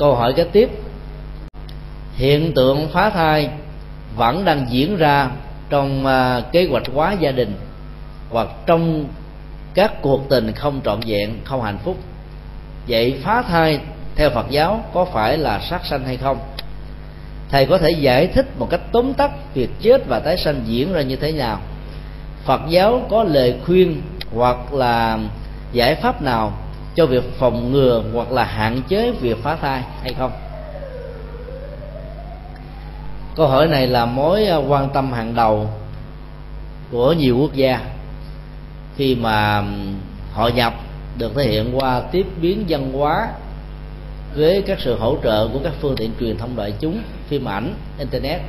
câu hỏi kế tiếp. Hiện tượng phá thai vẫn đang diễn ra trong à, kế hoạch hóa gia đình hoặc trong các cuộc tình không trọn vẹn, không hạnh phúc. Vậy phá thai theo phật giáo có phải là sát sanh hay không? Thầy có thể giải thích một cách tóm tắt việc chết và tái sanh diễn ra như thế nào. Phật giáo có lời khuyên hoặc là giải pháp nào cho việc phòng ngừa hoặc là hạn chế việc phá thai hay không? Câu hỏi này là mối à, quan tâm hàng đầu của nhiều quốc gia khi mà hội nhập, được thể hiện qua tiếp biến văn hóa với các sự hỗ trợ của các phương tiện truyền thông đại chúng, phim ảnh, internet.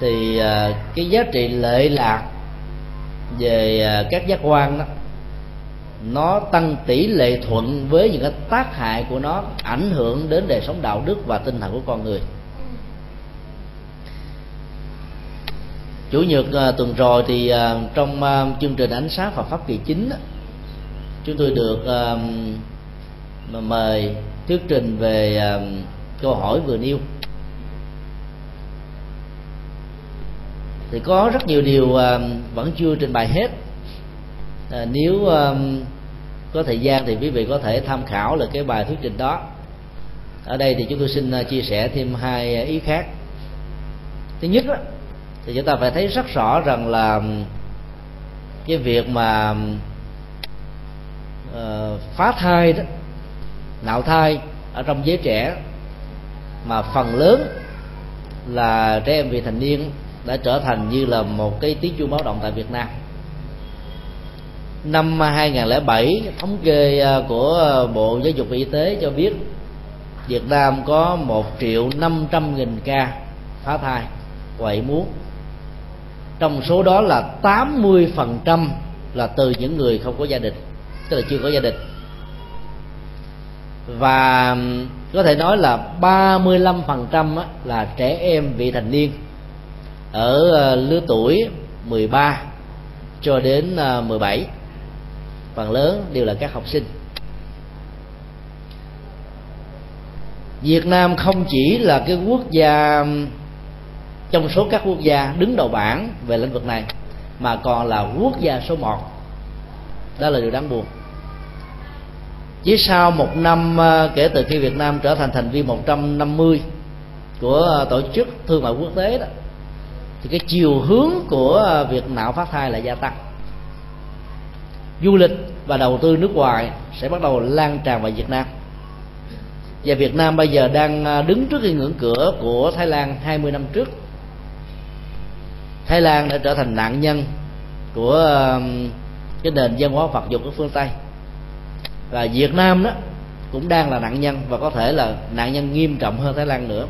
Thì à, cái giá trị lệ lạc về à, các giác quan đó nó tăng tỷ lệ thuận với những cái tác hại của nó ảnh hưởng đến đời sống đạo đức và tinh thần của con người. Chủ nhật uh, tuần rồi thì uh, trong uh, chương trình ánh sáng và pháp kỳ chính chúng tôi được uh, mời thuyết trình về uh, câu hỏi vừa nêu. Thì có rất nhiều điều uh, vẫn chưa trình bày hết. Nếu uh, có thời gian thì quý vị có thể tham khảo là cái bài thuyết trình đó. Ở đây thì chúng tôi xin à, chia sẻ thêm hai à, ý khác. Thứ nhất đó, thì chúng ta phải thấy rất rõ rằng là cái việc mà uh, phá thai đó nạo thai ở trong giới trẻ mà phần lớn là trẻ em vị thành niên đã trở thành như là một cái tiếng chuông báo động tại Việt Nam năm 2007 thống kê à, của à, Bộ Giáo dục và Y tế cho biết Việt Nam có 1 triệu 500 nghìn ca phá thai, quậy muốn trong số đó là 80% là từ những người không có gia đình, tức là chưa có gia đình. Và có thể nói là 35% là trẻ em vị thành niên ở à, lứa tuổi 13 cho đến 17 phần lớn đều là các học sinh. Việt Nam không chỉ là cái quốc gia, trong số các quốc gia đứng đầu bảng về lĩnh vực này, mà còn là quốc gia số một. Đó là điều đáng buồn. Chỉ sau một năm ờ, kể từ khi Việt Nam trở thành thành viên 150 của ờ, tổ chức thương mại quốc tế đó, thì cái chiều hướng của ờ, việc nạo phát thai là gia tăng du lịch và đầu tư nước ngoài sẽ bắt đầu lan tràn vào Việt Nam. Và Việt Nam bây giờ đang à, đứng trước cái ngưỡng cửa của Thái Lan 20 năm trước. Thái Lan đã trở thành nạn nhân của à, cái nền văn hóa Phật dục ở phương Tây. Và Việt Nam đó cũng đang là nạn nhân và có thể là nạn nhân nghiêm trọng hơn Thái Lan nữa.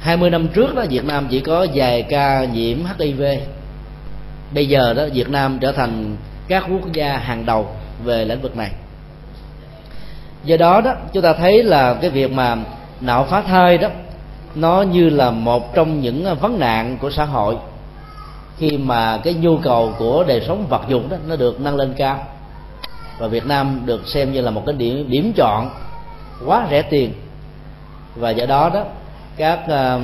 20 năm trước đó, Việt Nam chỉ có vài ca nhiễm HIV bây giờ đó, Việt Nam trở thành các quốc gia hàng đầu về lĩnh vực này. Do đó đó chúng ta thấy là cái việc mà nạo phá thai đó nó như là một trong những vấn nạn của xã hội khi mà cái nhu cầu của đời sống vật dụng đó nó được nâng lên cao. Và Việt Nam được xem như là một cái điểm điểm chọn quá rẻ tiền. Và do đó đó các uh,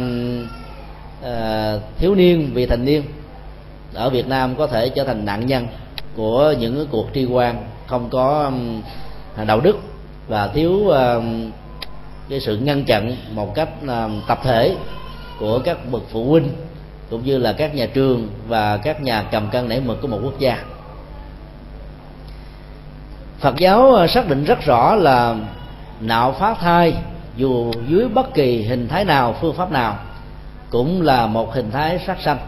uh, thiếu niên vị thành niên ở Việt Nam có thể trở thành nạn nhân của những cái cuộc tri quan không có um, đạo đức và thiếu um, cái sự ngăn chặn một cách um, tập thể của các bậc phụ huynh cũng như là các nhà trường và các nhà cầm cân nảy mực của một quốc gia. Phật giáo uh, xác định rất rõ là nạo phá thai dù dưới bất kỳ hình thái nào, phương pháp nào cũng là một hình thái sát sanh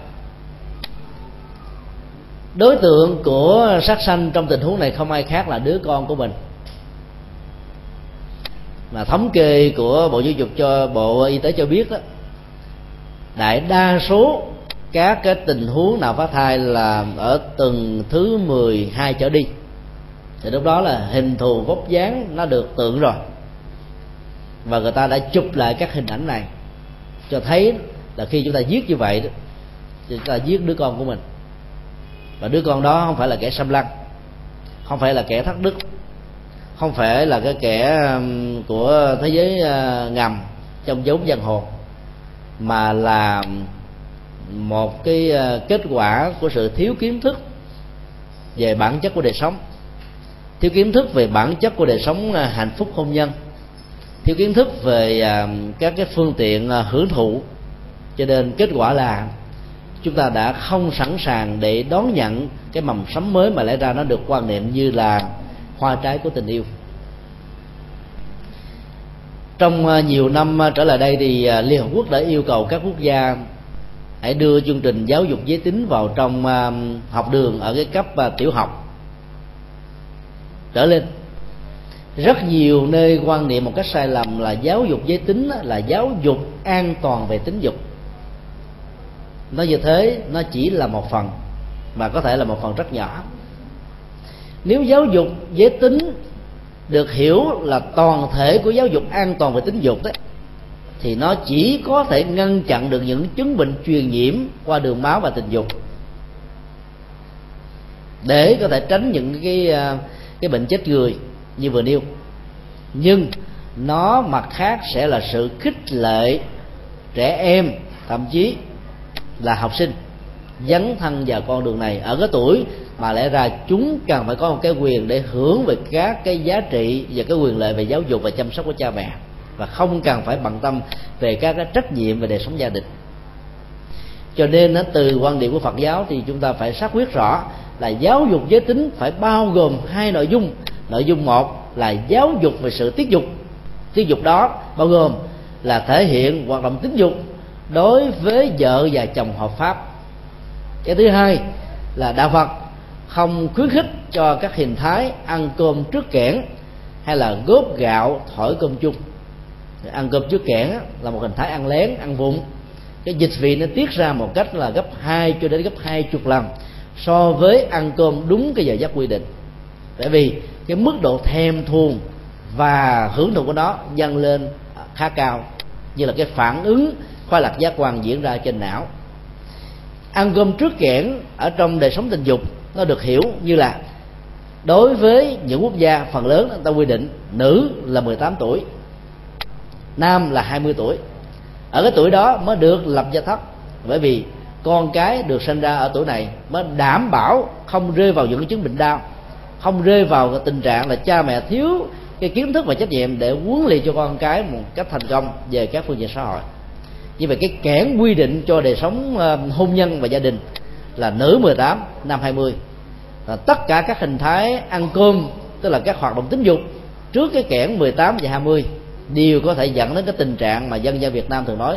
đối tượng của sát sanh trong tình huống này không ai khác là đứa con của mình. Mà thống kê của bộ giáo dục cho bộ y tế cho biết đó đại đa số các cái tình huống nào phá thai là ở từng thứ 12 trở đi. Thì lúc đó là hình thù vóc dáng nó được tượng rồi. Và người ta đã chụp lại các hình ảnh này cho thấy là khi chúng ta giết như vậy đó, thì chúng ta giết đứa con của mình và đứa con đó không phải là kẻ xâm lăng, không phải là kẻ thất đức, không phải là cái kẻ của thế giới ờ, ngầm trong vốn giang hồ, mà là một cái ờ, kết quả của sự thiếu kiến thức về bản chất của đời sống. Thiếu kiến thức về bản chất của đời sống ờ, hạnh phúc hôn nhân. Thiếu kiến thức về các cái phương tiện hưởng thụ. Cho nên kết quả là chúng ta đã không sẵn sàng để đón nhận cái mầm sấm mới mà lẽ ra nó được quan niệm như là hoa trái của tình yêu. Trong à, nhiều năm à, trở lại đây thì à, liên hợp quốc đã yêu cầu các quốc gia hãy đưa chương trình giáo dục giới tính vào trong học đường ở cái cấp tiểu học. Trở lên, rất nhiều nơi quan niệm một cách sai lầm là giáo dục giới tính là giáo dục an toàn về tính dục nó như thế, nó chỉ là một phần, mà có thể là một phần rất nhỏ. Nếu giáo dục giới tính được hiểu là toàn thể của giáo dục an toàn về tính dục đấy, thì nó chỉ có thể ngăn chặn được những chứng bệnh truyền nhiễm qua đường máu và tình dục. Để có thể tránh những cái à, cái bệnh chết người như vừa nêu. Nhưng nó mặt khác sẽ là sự khích lệ trẻ em, thậm chí là học sinh. Dấn thân vào con đường này ở cái tuổi mà lẽ ra chúng cần phải có một cái quyền để hưởng về các cái giá trị và cái quyền lợi về giáo dục và chăm sóc của cha mẹ. Và không cần phải bận tâm về các cái trách nhiệm về đời sống gia đình. Cho nên từ quan điểm của Phật giáo thì chúng ta phải xác quyết rõ là giáo dục giới tính phải bao gồm hai nội dung. Nội dung một là giáo dục về sự tiết dục. Tiết dục đó bao gồm là thể hiện hoạt động tính dục đối với vợ và chồng hợp pháp. Cái thứ hai là đạo phật không khuyến khích cho các hình thái ăn cơm trước kẽn hay là góp gạo thổi cơm chung. Ăn cơm trước kẽn là một hình thái ăn lén, ăn vụng. Cái dịch vị nó tiết ra một cách là gấp hai cho đến gấp hai chục lần so với ăn cơm đúng cái giờ giấc quy định. Bởi vì cái mức độ thèm thuồng và hưởng thụ của nó dâng lên khá cao. Như là cái phản ứng khoái lạc giác quan diễn ra trên não. Ăn cơm trước kẽn ở trong đời sống tình dục, nó được hiểu như là đối với những quốc gia phần lớn người ta quy định, nữ là 18 tuổi, nam là 20 tuổi. Ở cái tuổi đó mới được lập gia thất, bởi vì con cái được sinh ra ở tuổi này mới đảm bảo không rơi vào những chứng bệnh đau, không rơi vào cái tình trạng là cha mẹ thiếu cái kiến thức và trách nhiệm để huấn luyện cho con cái một cách thành công về các phương diện xã hội như vậy cái kẽn quy định cho đời sống ờ, hôn nhân và gia đình là nữ 18 nam 20 và tất cả các hình thái ăn cơm, tức là các hoạt động tính dục trước cái kẽn 18 và 20 đều có thể dẫn đến cái tình trạng mà dân gian Việt Nam thường nói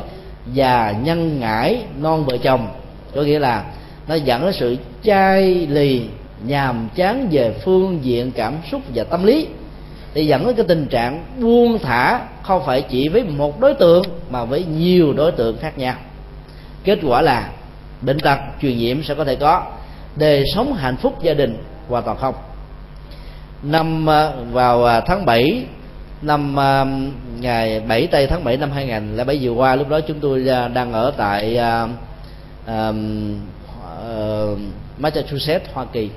già, nhân ngãi non, vợ chồng. Có nghĩa là nó dẫn đến sự chai lì, nhàm chán về phương diện cảm xúc và tâm lý để dẫn đến cái tình trạng buông thả không phải chỉ với một đối tượng mà với nhiều đối tượng khác nhau. Kết quả là bệnh tật truyền nhiễm sẽ có thể có. Đời sống hạnh phúc gia đình hoàn toàn không. Năm à, vào à, tháng 7 năm à, ngày 7 tây tháng 7 năm 2007 vừa qua lúc đó chúng tôi đang ở tại uh, uh, Massachusetts Hoa Kỳ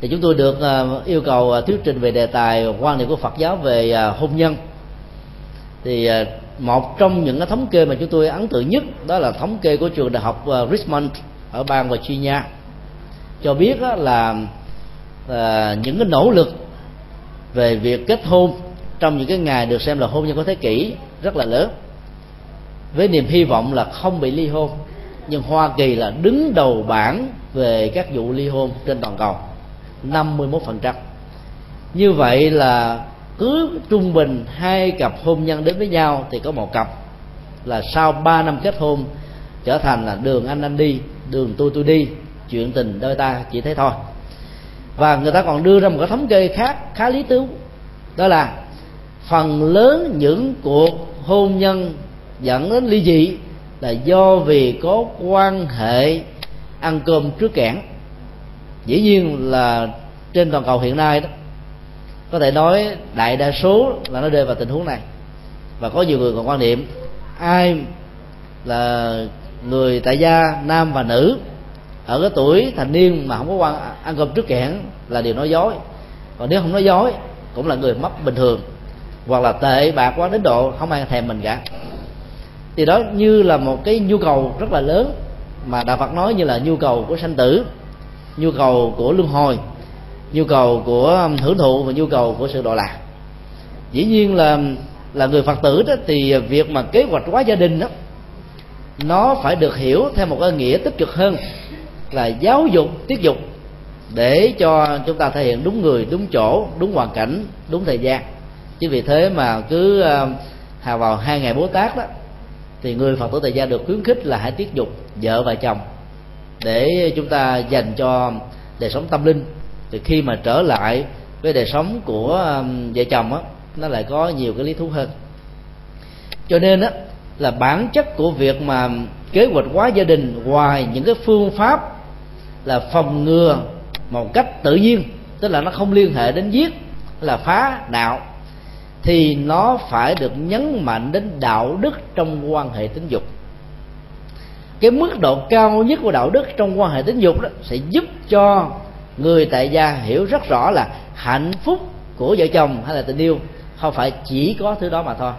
thì chúng tôi được à, yêu cầu à, thuyết trình về đề tài quan niệm của Phật giáo về à, hôn nhân. Thì một trong những cái thống kê mà chúng tôi ấn tượng nhất đó là thống kê của trường đại học Richmond ở bang Virginia. Cho biết là những cái nỗ lực về việc kết hôn trong những cái ngày được xem là hôn nhân của thế kỷ rất là lớn, với niềm hy vọng là không bị ly hôn. Nhưng Hoa Kỳ là đứng đầu bảng về các vụ ly hôn trên toàn cầu. 51% như vậy là cứ trung bình hai cặp hôn nhân đến với nhau thì có một cặp là sau 3 năm kết hôn trở thành là đường anh anh đi, đường tôi tôi đi, chuyện tình đôi ta chỉ thế thôi. Và người ta còn đưa ra một cái thống kê khác khá lý tưởng đó là phần lớn những cuộc hôn nhân dẫn đến ly dị là do vì có quan hệ ăn cơm trước kẽn dĩ nhiên là trên toàn cầu hiện nay đó, có thể nói đại đa số là nó rơi vào tình huống này. Và có nhiều người còn quan niệm ai là người tại gia nam và nữ, ở cái tuổi thành niên mà không có quan, ăn cơm trước kẽn là điều nói dối. Còn nếu không nói dối, cũng là người mất bình thường, hoặc là tệ bạc quá đến độ không ai thèm mình cả. Thì đó như là một cái nhu cầu rất là lớn mà đạo phật nói như là nhu cầu của sanh tử nhu cầu của luân hồi, nhu cầu của um, hưởng thụ và nhu cầu của sự độ lạc. Dĩ nhiên là là người phật tử đó thì việc mà kế hoạch hóa gia đình đó, nó phải được hiểu theo một cái nghĩa tích cực hơn là giáo dục, tiết dục để cho chúng ta thể hiện đúng người, đúng chỗ, đúng hoàn cảnh, đúng thời gian. Chứ vì thế mà cứ um, hào vào hai ngày bố tát đó, thì người phật tử tại gia được khuyến khích là hãy tiết dục vợ và chồng để chúng ta dành cho đời sống tâm linh. Thì khi mà trở lại với đời sống của um, vợ chồng á, nó lại có nhiều cái lý thú hơn. Cho nên á, là bản chất của việc mà kế hoạch hóa gia đình ngoài những cái phương pháp là phòng ngừa một cách tự nhiên, tức là nó không liên hệ đến giết, là phá đạo, thì nó phải được nhấn mạnh đến đạo đức trong quan hệ tính dục cái mức độ cao nhất của đạo đức trong quan hệ tính dục đó sẽ giúp cho người tại gia hiểu rất rõ là hạnh phúc của vợ chồng hay là tình yêu không phải chỉ có thứ đó mà thôi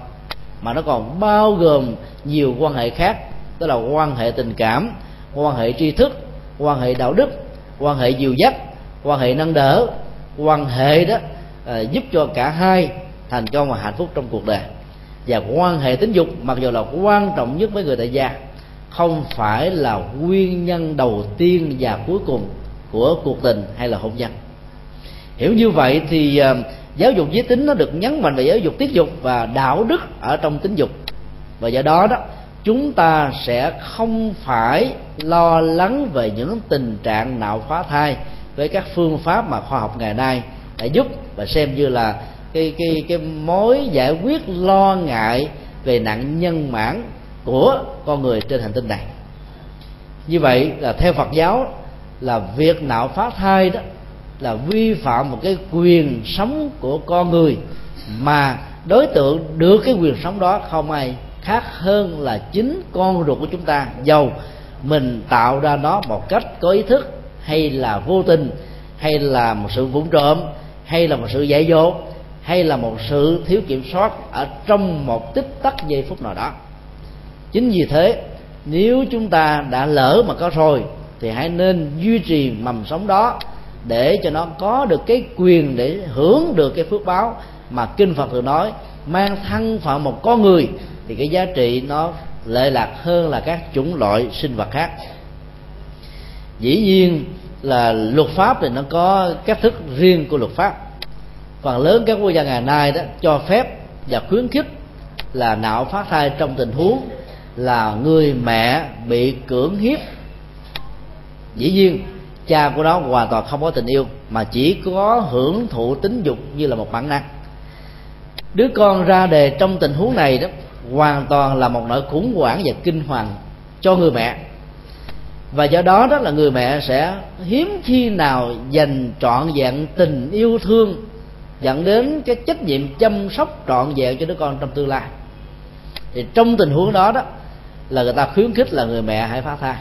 mà nó còn bao gồm nhiều quan hệ khác tức là quan hệ tình cảm quan hệ tri thức quan hệ đạo đức quan hệ dìu dắt quan hệ nâng đỡ. Quan hệ đó à, giúp cho cả hai thành công và hạnh phúc trong cuộc đời. Và quan hệ tính dục mặc dù là quan trọng nhất với người tại gia không phải là nguyên nhân đầu tiên và cuối cùng của cuộc tình hay là hôn nhân. Hiểu như vậy thì ờ, giáo dục giới tính nó được nhấn mạnh về giáo dục tiết dục và đạo đức ở trong tính dục. Và do đó đó, chúng ta sẽ không phải lo lắng về những tình trạng nạo phá thai với các phương pháp mà khoa học ngày nay đã giúp và xem như là cái cái cái mối giải quyết lo ngại về nạn nhân mãn của con người trên hành tinh này. Như vậy là theo Phật giáo là việc nạo phá thai đó là vi phạm một cái quyền sống của con người mà đối tượng được cái quyền sống đó không ai khác hơn là chính con ruột của chúng ta. Giàu mình tạo ra nó một cách có ý thức hay là vô tình, hay là một sự vụng trộm, hay là một sự dạy dỗ hay là một sự thiếu kiểm soát ở trong một tích tắc giây phút nào đó chính vì thế, nếu chúng ta đã lỡ mà có rồi, thì hãy nên duy trì mầm sống đó để cho nó có được cái quyền để hưởng được cái phước báo mà kinh phật thường nói, mang thân phận một con người, thì cái giá trị nó lệ lạc hơn là các chủng loại sinh vật khác. Dĩ nhiên là luật pháp thì nó có cách thức riêng của luật pháp. Phần lớn các quốc gia ngày nay đó cho phép và khuyến khích là nạo phá thai trong tình huống là người mẹ bị cưỡng hiếp. Dĩ nhiên, cha của nó hoàn toàn không có tình yêu, mà chỉ có hưởng thụ tính dục như là một bản năng. Đứa con ra đề trong tình huống này đó, hoàn toàn là một nỗi khủng hoảng và kinh hoàng cho người mẹ. Và do đó đó là người mẹ sẽ hiếm khi nào dành trọn vẹn tình yêu thương dẫn đến cái trách nhiệm chăm sóc trọn vẹn cho đứa con trong tương lai. Thì trong tình huống đó đó là người ta khuyến khích là người mẹ hãy phá thai.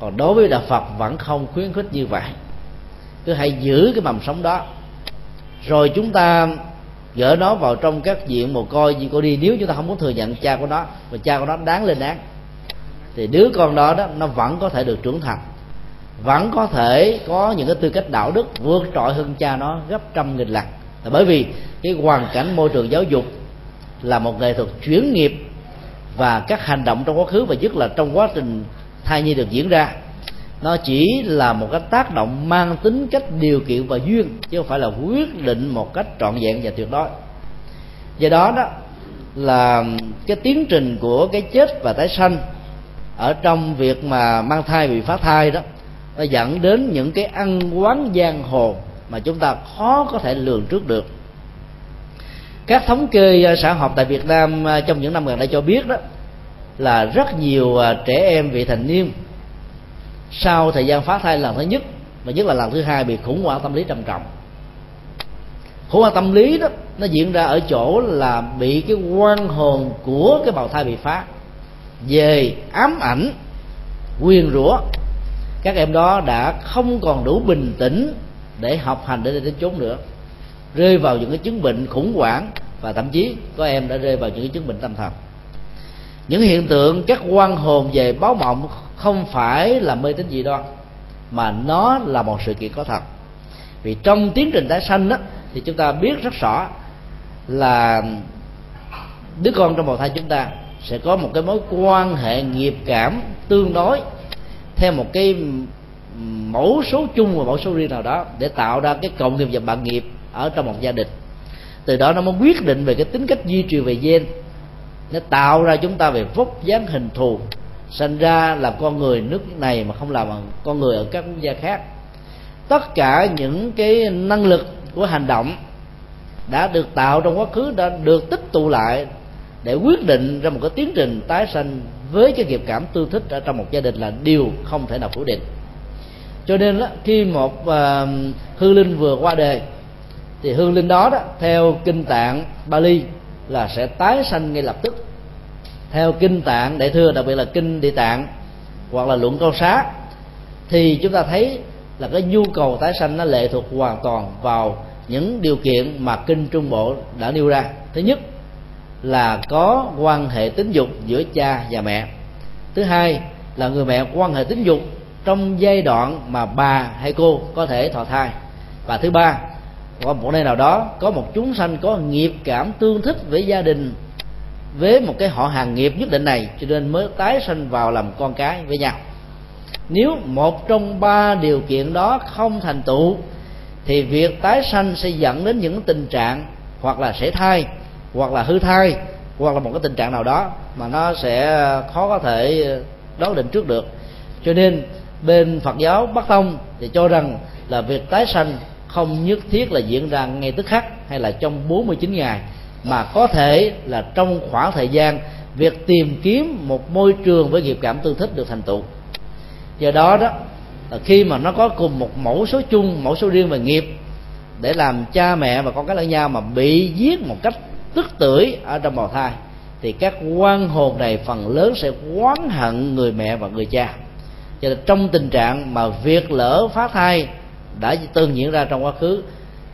Còn đối với đạo phật vẫn không khuyến khích như vậy. Cứ hãy giữ cái mầm sống đó. Rồi chúng ta gỡ nó vào trong các diện mồ côi. Như cô đi, nếu chúng ta không muốn thừa nhận cha của nó và cha của nó đáng lên án, thì đứa con đó đó, nó vẫn có thể được trưởng thành. Vẫn có thể có những cái tư cách đạo đức vượt trội hơn cha nó gấp trăm nghìn lần. Là bởi vì cái hoàn cảnh môi trường giáo dục là một nghệ thuật chuyển nghiệp và các hành động trong quá khứ, và nhất là trong quá trình thai nhi được diễn ra. Nó chỉ là một cái tác động mang tính cách điều kiện và duyên, chứ không phải là quyết định một cách trọn vẹn và tuyệt đối. Do đó đó, là cái tiến trình của cái chết và tái sanh ở trong việc mà mang thai bị phá thai đó, nó dẫn đến những cái ăn quán giang hồ mà chúng ta khó có thể lường trước được. Các thống kê ờ, xã hội tại Việt Nam ờ, trong những năm gần đây cho biết đó là rất nhiều à, trẻ em vị thành niên sau thời gian phá thai lần thứ nhất, và nhất là lần thứ hai bị khủng hoảng tâm lý trầm trọng. Khủng hoảng tâm lý đó, nó diễn ra ở chỗ là bị cái quan hồn của cái bào thai bị phá, về ám ảnh, quyền rủa. Các em đó đã không còn đủ bình tĩnh để học hành để đến chốn nữa, rơi vào những cái chứng bệnh khủng hoảng, và thậm chí có em đã rơi vào những cái chứng bệnh tâm thần những hiện tượng, các quan hồn về báo mộng không phải là mê tín dị đoan, mà nó là một sự kiện có thật. Vì trong tiến trình tái sanh đó thì chúng ta biết rất rõ là đứa con trong bào thai chúng ta sẽ có một cái mối quan hệ nghiệp cảm tương đối theo một cái mẫu số chung và mẫu số riêng nào đó để tạo ra cái cộng nghiệp và bạn nghiệp ở trong một gia đình. Từ đó nó mới quyết định về cái tính cách di truyền về gen nó tạo ra chúng ta về vóc dáng hình thù sinh ra làm con người nước này mà không làm con người ở các quốc gia khác. Tất cả những cái năng lực của hành động đã được tạo trong quá khứ đã được tích tụ lại để quyết định ra một cái tiến trình tái sanh với cái nghiệp cảm tương thích ở trong một gia đình là điều không thể nào phủ định. Cho nên đó, khi một uh, hư linh vừa qua đời thì hương linh đó, đó theo kinh tạng Bali là sẽ tái sanh ngay lập tức. Theo kinh tạng đại thừa đặc biệt là kinh địa tạng, hoặc là luận câu xá thì chúng ta thấy là cái nhu cầu tái sanh nó lệ thuộc hoàn toàn vào những điều kiện mà kinh trung bộ đã nêu ra. Thứ nhất là có quan hệ tính dục giữa cha và mẹ. Thứ hai là người mẹ quan hệ tính dục trong giai đoạn mà bà hay cô có thể thọ thai. Và thứ ba hoặc một nơi nào đó có một chúng sanh có nghiệp cảm tương thích với gia đình, với một cái họ hàng nghiệp nhất định này, cho nên mới tái sanh vào làm con cái với nhau. Nếu một trong ba điều kiện đó không thành tựu, thì việc tái sanh sẽ dẫn đến những tình trạng hoặc là sẽ thai, hoặc là hư thai, hoặc là một cái tình trạng nào đó mà nó sẽ khó có thể đoán định trước được. Cho nên bên Phật giáo Bắc Tông thì cho rằng là việc tái sanh không nhất thiết là diễn ra ngay tức khắc hay là trong 49 ngày, mà có thể là trong khoảng thời gian việc tìm kiếm một môi trường với nghiệp cảm tương thích được thành tựu. Do đó đó, là khi mà nó có cùng một mẫu số chung, mẫu số riêng về nghiệp để làm cha mẹ và con cái lẫn nhau mà bị giết một cách tức tưởi ở trong bào thai, thì các quan hồn này phần lớn sẽ oán hận người mẹ và người cha. Cho nên trong tình trạng mà việc lỡ phá thai đã từng diễn ra trong quá khứ,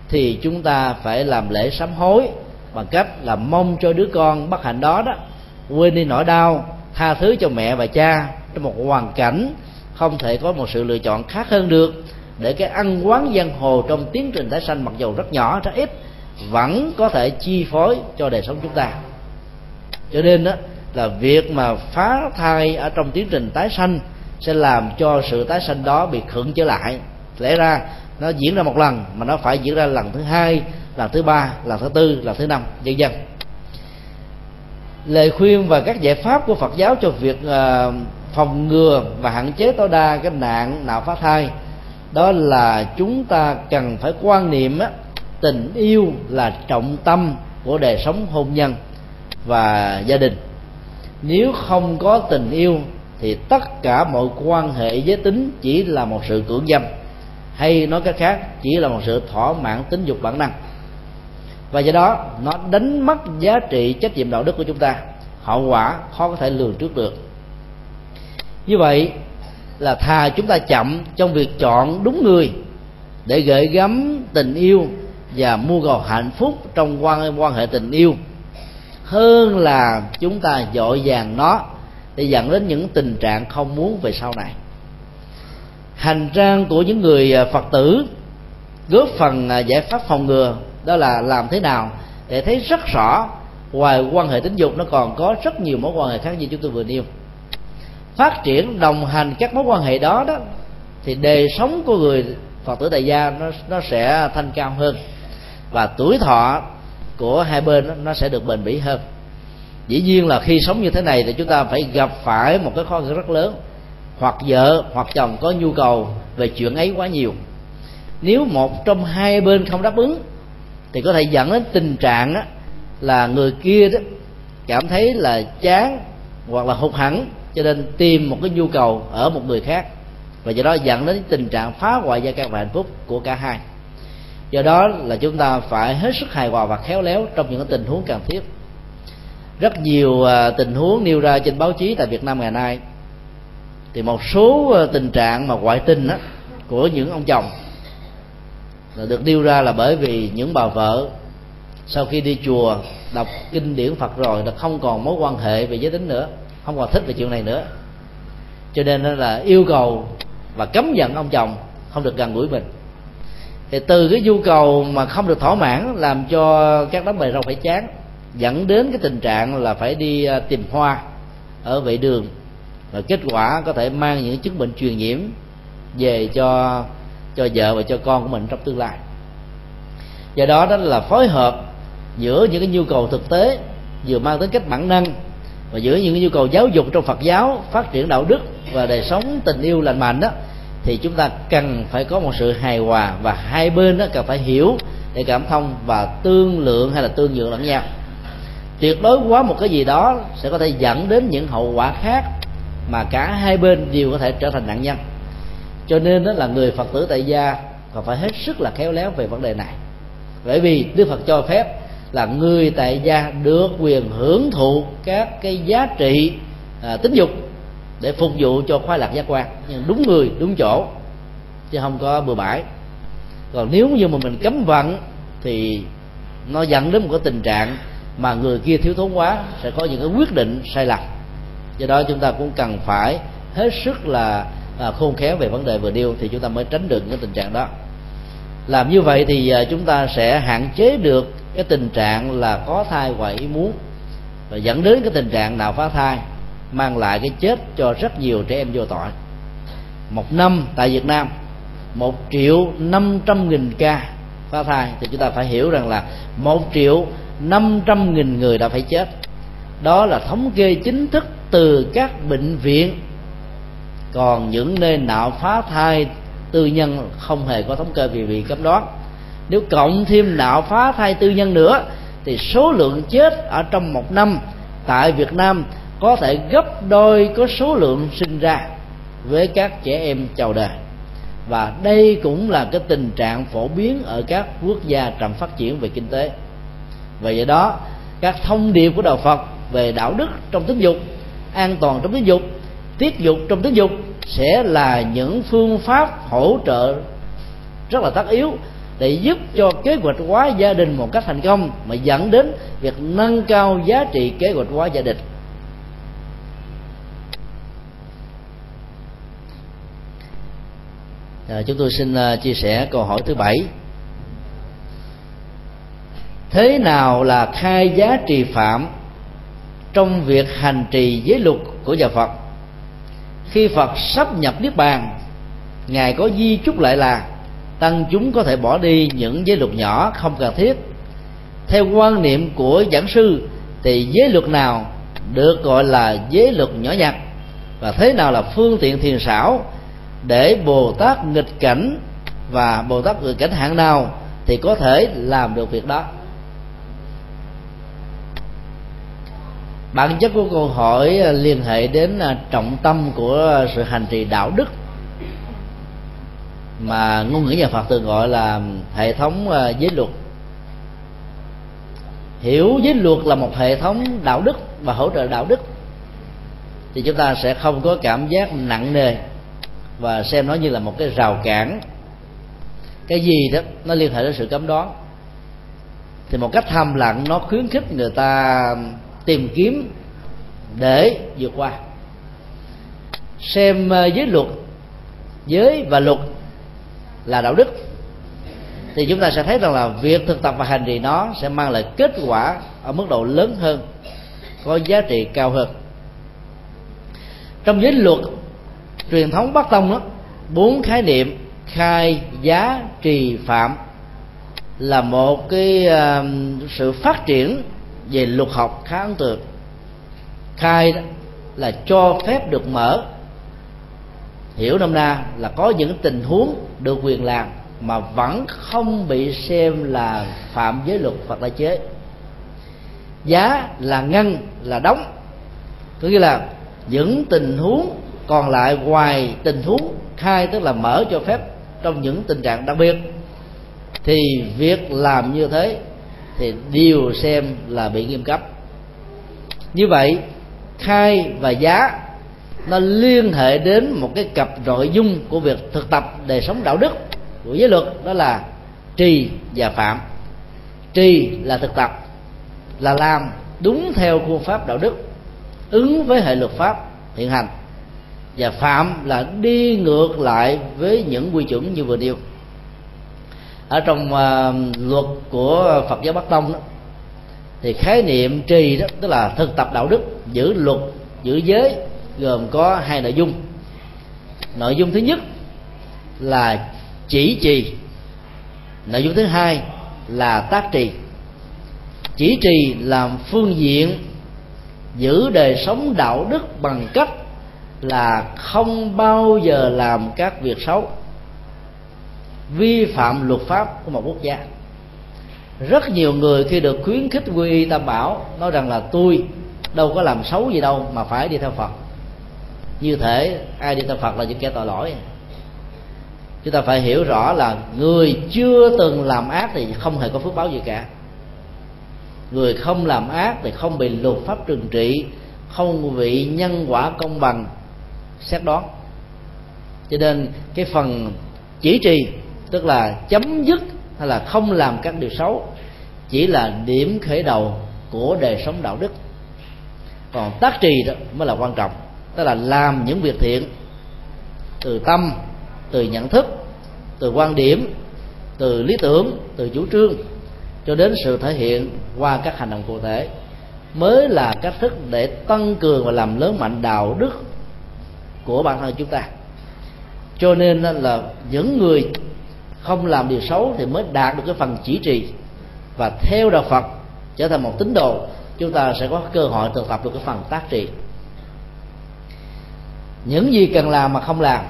thì chúng ta phải làm lễ sám hối bằng cách là mong cho đứa con bất hạnh đó đó, quên đi nỗi đau, tha thứ cho mẹ và cha trong một hoàn cảnh không thể có một sự lựa chọn khác hơn được, để cái ăn quán giang hồ trong tiến trình tái sanh mặc dù rất nhỏ, rất ít, vẫn có thể chi phối cho đời sống chúng ta. Cho nên đó, là việc mà phá thai ở trong tiến trình tái sanh sẽ làm cho sự tái sanh đó bị khựng trở lại lẽ ra nó diễn ra một lần mà nó phải diễn ra lần thứ hai lần thứ ba lần thứ tư lần thứ năm vân vân. Lời khuyên và các giải pháp của Phật giáo cho việc uh, phòng ngừa và hạn chế tối đa cái nạn nào phá thai đó là chúng ta cần phải quan niệm á, tình yêu là trọng tâm của đời sống hôn nhân và gia đình. Nếu không có tình yêu thì tất cả mọi quan hệ giới tính chỉ là một sự cưỡng dâm hay nói cách khác, chỉ là một sự thỏa mãn tính dục bản năng. Và do đó, nó đánh mất giá trị trách nhiệm đạo đức của chúng ta. Hậu quả, khó có thể lường trước được. Như vậy là thà chúng ta chậm trong việc chọn đúng người để gửi gắm tình yêu và mua cầu hạnh phúc trong quan quan hệ tình yêu, hơn là chúng ta dội vàng nó để dẫn đến những tình trạng không muốn về sau này hành trang của những người à, phật tử, góp phần à, giải pháp phòng ngừa, đó là làm thế nào để thấy rất rõ ngoài quan hệ tính dục, nó còn có rất nhiều mối quan hệ khác như chúng tôi vừa nêu. Phát triển, đồng hành các mối quan hệ đó đó, thì đời sống của người phật tử tại gia nó nó sẽ thanh cao hơn và tuổi thọ của hai bên nó sẽ được bền bỉ hơn. Dĩ nhiên là khi sống như thế này thì chúng ta phải gặp phải một cái khó khăn rất lớn hoặc vợ hoặc chồng có nhu cầu về chuyện ấy quá nhiều. Nếu một trong hai bên không đáp ứng thì có thể dẫn đến tình trạng đó, là người kia đó cảm thấy là chán hoặc là hụt hẳn cho nên tìm một cái nhu cầu ở một người khác. Và do đó dẫn đến tình trạng phá hoại gia căn và hạnh phúc của cả hai. Do đó là chúng ta phải hết sức hài hòa và khéo léo trong những tình huống cần thiết. Rất nhiều à, tình huống nêu ra trên báo chí tại Việt Nam ngày nay thì một số ờ, tình trạng mà ngoại tình đó, của những ông chồng là được nêu ra là bởi vì những bà vợ sau khi đi chùa đọc kinh điển Phật rồi là không còn mối quan hệ về giới tính nữa không còn thích về chuyện này nữa. Cho nên là yêu cầu và cấm giận ông chồng không được gần gũi mình. Thì từ cái nhu cầu mà không được thỏa mãn làm cho các đám bề rau phải chán dẫn đến cái tình trạng là phải đi ờ, tìm hoa ở vệ đường và kết quả có thể mang những chứng bệnh truyền nhiễm về cho cho vợ và cho con của mình trong tương lai. Do đó đó là phối hợp giữa những cái nhu cầu thực tế vừa mang tính cách bản năng và giữa những cái nhu cầu giáo dục trong Phật giáo, phát triển đạo đức và đời sống tình yêu lành mạnh đó, thì chúng ta cần phải có một sự hài hòa và hai bên đó cần phải hiểu để cảm thông và tương lượng hay là tương nhượng lẫn nhau. Tuyệt đối quá một cái gì đó sẽ có thể dẫn đến những hậu quả khác mà cả hai bên đều có thể trở thành nạn nhân. Cho nên đó là người phật tử tại gia còn phải hết sức là khéo léo về vấn đề này. Bởi vì đức phật cho phép là người tại gia được quyền hưởng thụ các cái giá trị à, tính dục để phục vụ cho khoái lạc giác quan. Nhưng đúng người đúng chỗ chứ không có bừa bãi. Còn nếu như mà mình cấm vận thì nó dẫn đến một cái tình trạng mà người kia thiếu thốn quá sẽ có những cái quyết định sai lầm do đó chúng ta cũng cần phải hết sức là à, khôn khéo về vấn đề vừa nêu thì chúng ta mới tránh được những tình trạng đó. Làm như vậy thì à, chúng ta sẽ hạn chế được cái tình trạng là có thai ngoài ý muốn và dẫn đến cái tình trạng nào phá thai, mang lại cái chết cho rất nhiều trẻ em vô tội. Một năm tại Việt Nam, một triệu năm trăm nghìn ca phá thai thì chúng ta phải hiểu rằng là một triệu năm trăm nghìn người đã phải chết đó là thống kê chính thức từ các bệnh viện. Còn những nơi nào phá thai, tư nhân không hề có thống kê vì bị cấm đoán. Nếu cộng thêm nạo phá thai tư nhân nữa, thì số lượng chết ở trong một năm tại Việt Nam có thể gấp đôi có số lượng sinh ra với các trẻ em chào đời. Và đây cũng là cái tình trạng phổ biến ở các quốc gia chậm phát triển về kinh tế. Và vậy đó, các thông điệp của đạo Phật về đạo đức trong tính dục an toàn trong tính dục tiết dục trong tính dục sẽ là những phương pháp hỗ trợ rất là tất yếu để giúp cho kế hoạch hóa gia đình một cách thành công mà dẫn đến việc nâng cao giá trị kế hoạch hóa gia đình. À, chúng tôi xin uh, chia sẻ câu hỏi thứ bảy. Thế nào là khai giá trì phạm? Trong việc hành trì giới luật của nhà Phật. Khi Phật sắp nhập niết bàn, ngài có di chúc lại là tăng chúng có thể bỏ đi những giới luật nhỏ không cần thiết. Theo quan niệm của giảng sư, thì giới luật nào được gọi là giới luật nhỏ nhặt? Và thế nào là phương tiện thiền xảo để bồ tát nghịch cảnh và bồ tát nghịch cảnh hạng nào thì có thể làm được việc đó? Bản chất của câu hỏi à, liên hệ đến à, trọng tâm của à, sự hành trì đạo đức. Mà ngôn ngữ nhà Phật thường gọi là hệ thống giới luật. Hiểu giới luật là một hệ thống đạo đức và hỗ trợ đạo đức. Thì chúng ta sẽ không có cảm giác nặng nề và xem nó như là một cái rào cản. Cái gì đó, nó liên hệ đến sự cấm đoán. Thì một cách tham lặng, nó khuyến khích người ta tìm kiếm để vượt qua. Xem ờ, giới luật giới và luật là đạo đức. Thì chúng ta sẽ thấy rằng là việc thực tập và hành trì nó sẽ mang lại kết quả ở mức độ lớn hơn có giá trị cao hơn. Trong giới luật truyền thống bắc tông đó bốn khái niệm khai giá trì phạm là một cái uh, sự phát triển về luật học khá ấn tượng. Khai đó là cho phép được mở. Hiểu năm na là có những tình huống được quyền làm mà vẫn không bị xem là phạm giới luật hoặc là chế. Giá là ngăn là đóng. Có nghĩa là những tình huống còn lại ngoài tình huống khai tức là mở cho phép trong những tình trạng đặc biệt. Thì việc làm như thế thì đều xem là bị nghiêm cấp. Như vậy, khai và giá nó liên hệ đến một cái cặp nội dung của việc thực tập đời sống đạo đức của giới luật, đó là trì và phạm. Trì là thực tập, là làm đúng theo khuôn pháp đạo đức, ứng với hệ luật pháp hiện hành. Và phạm là đi ngược lại với những quy chuẩn như vừa nêu ở trong uh, luật của Phật giáo Bắc Tông đó, thì khái niệm trì đó tức là thực tập đạo đức giữ luật giữ giới gồm có hai nội dung. Nội dung thứ nhất là chỉ trì nội dung thứ hai là tác trì. Chỉ trì làm phương diện giữ đời sống đạo đức bằng cách là không bao giờ làm các việc xấu vi phạm luật pháp của một quốc gia. Rất nhiều người khi được khuyến khích quy y tam bảo, nói rằng là tôi đâu có làm xấu gì đâu mà phải đi theo phật. Như thể ai đi theo phật là những kẻ tội lỗi. Chúng ta phải hiểu rõ là người chưa từng làm ác thì không hề có phước báo gì cả. Người không làm ác thì không bị luật pháp trừng trị, không bị nhân quả công bằng xét đoán. Cho nên cái phần chỉ trì tức là chấm dứt hay là không làm các điều xấu, chỉ là điểm khởi đầu của đời sống đạo đức. Còn tác trì đó mới là quan trọng, tức là làm những việc thiện từ tâm, từ nhận thức, từ quan điểm, từ lý tưởng, từ chủ trương cho đến sự thể hiện qua các hành động cụ thể, mới là cách thức để tăng cường và làm lớn mạnh đạo đức của bản thân chúng ta. Cho nên là những người không làm điều xấu thì mới đạt được cái phần chỉ trì. Và theo đạo Phật, trở thành một tín đồ, chúng ta sẽ có cơ hội thực tập được cái phần tác trì. Những gì cần làm mà không làm,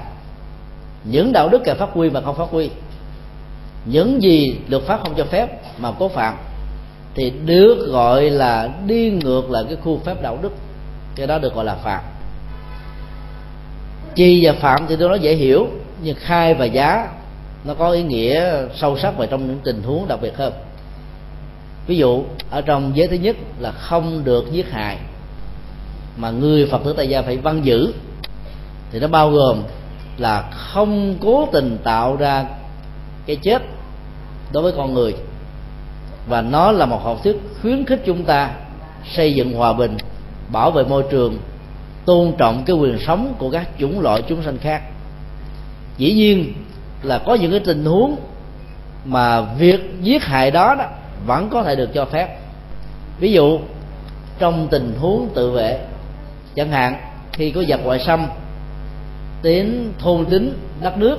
những đạo đức cần phát huy mà không phát huy, những gì luật pháp không cho phép mà cố phạm, thì được gọi là đi ngược lại cái khuôn phép đạo đức. Cái đó được gọi là phạm. Chi và phạm thì tôi nói dễ hiểu, nhưng khai và giá nó có ý nghĩa sâu sắc về trong những tình huống đặc biệt hơn. Ví dụ, ở trong giới thứ nhất là không được giết hại, mà người phật tử tại gia phải văn giữ, thì nó bao gồm là không cố tình tạo ra cái chết đối với con người. Và nó là một học thuyết khuyến khích chúng ta xây dựng hòa bình, bảo vệ môi trường, tôn trọng cái quyền sống của các chủng loại chúng sanh khác. Dĩ nhiên là có những cái tình huống mà việc giết hại đó, đó vẫn có thể được cho phép. Ví dụ trong tình huống tự vệ chẳng hạn khi có giặc ngoại xâm đến thôn tính đất nước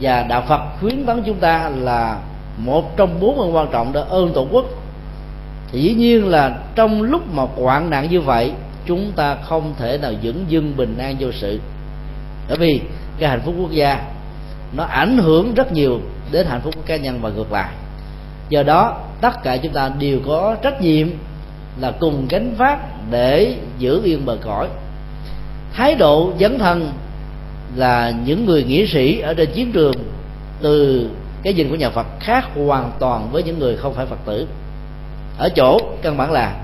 và đạo Phật khuyến tấn chúng ta là một trong bốn ơn quan trọng đó ơn tổ quốc. Thì dĩ nhiên là trong lúc mà hoạn nạn như vậy chúng ta không thể nào dưỡng dưng bình an vô sự. Bởi vì cái hạnh phúc quốc gia nó ảnh hưởng rất nhiều đến hạnh phúc của cá nhân và ngược lại. Do đó, tất cả chúng ta đều có trách nhiệm là cùng gánh vác để giữ yên bờ cõi. Thái độ dấn thân là những người nghĩa sĩ ở trên chiến trường từ cái nhìn của nhà Phật khác hoàn toàn với những người không phải Phật tử. Ở chỗ căn bản là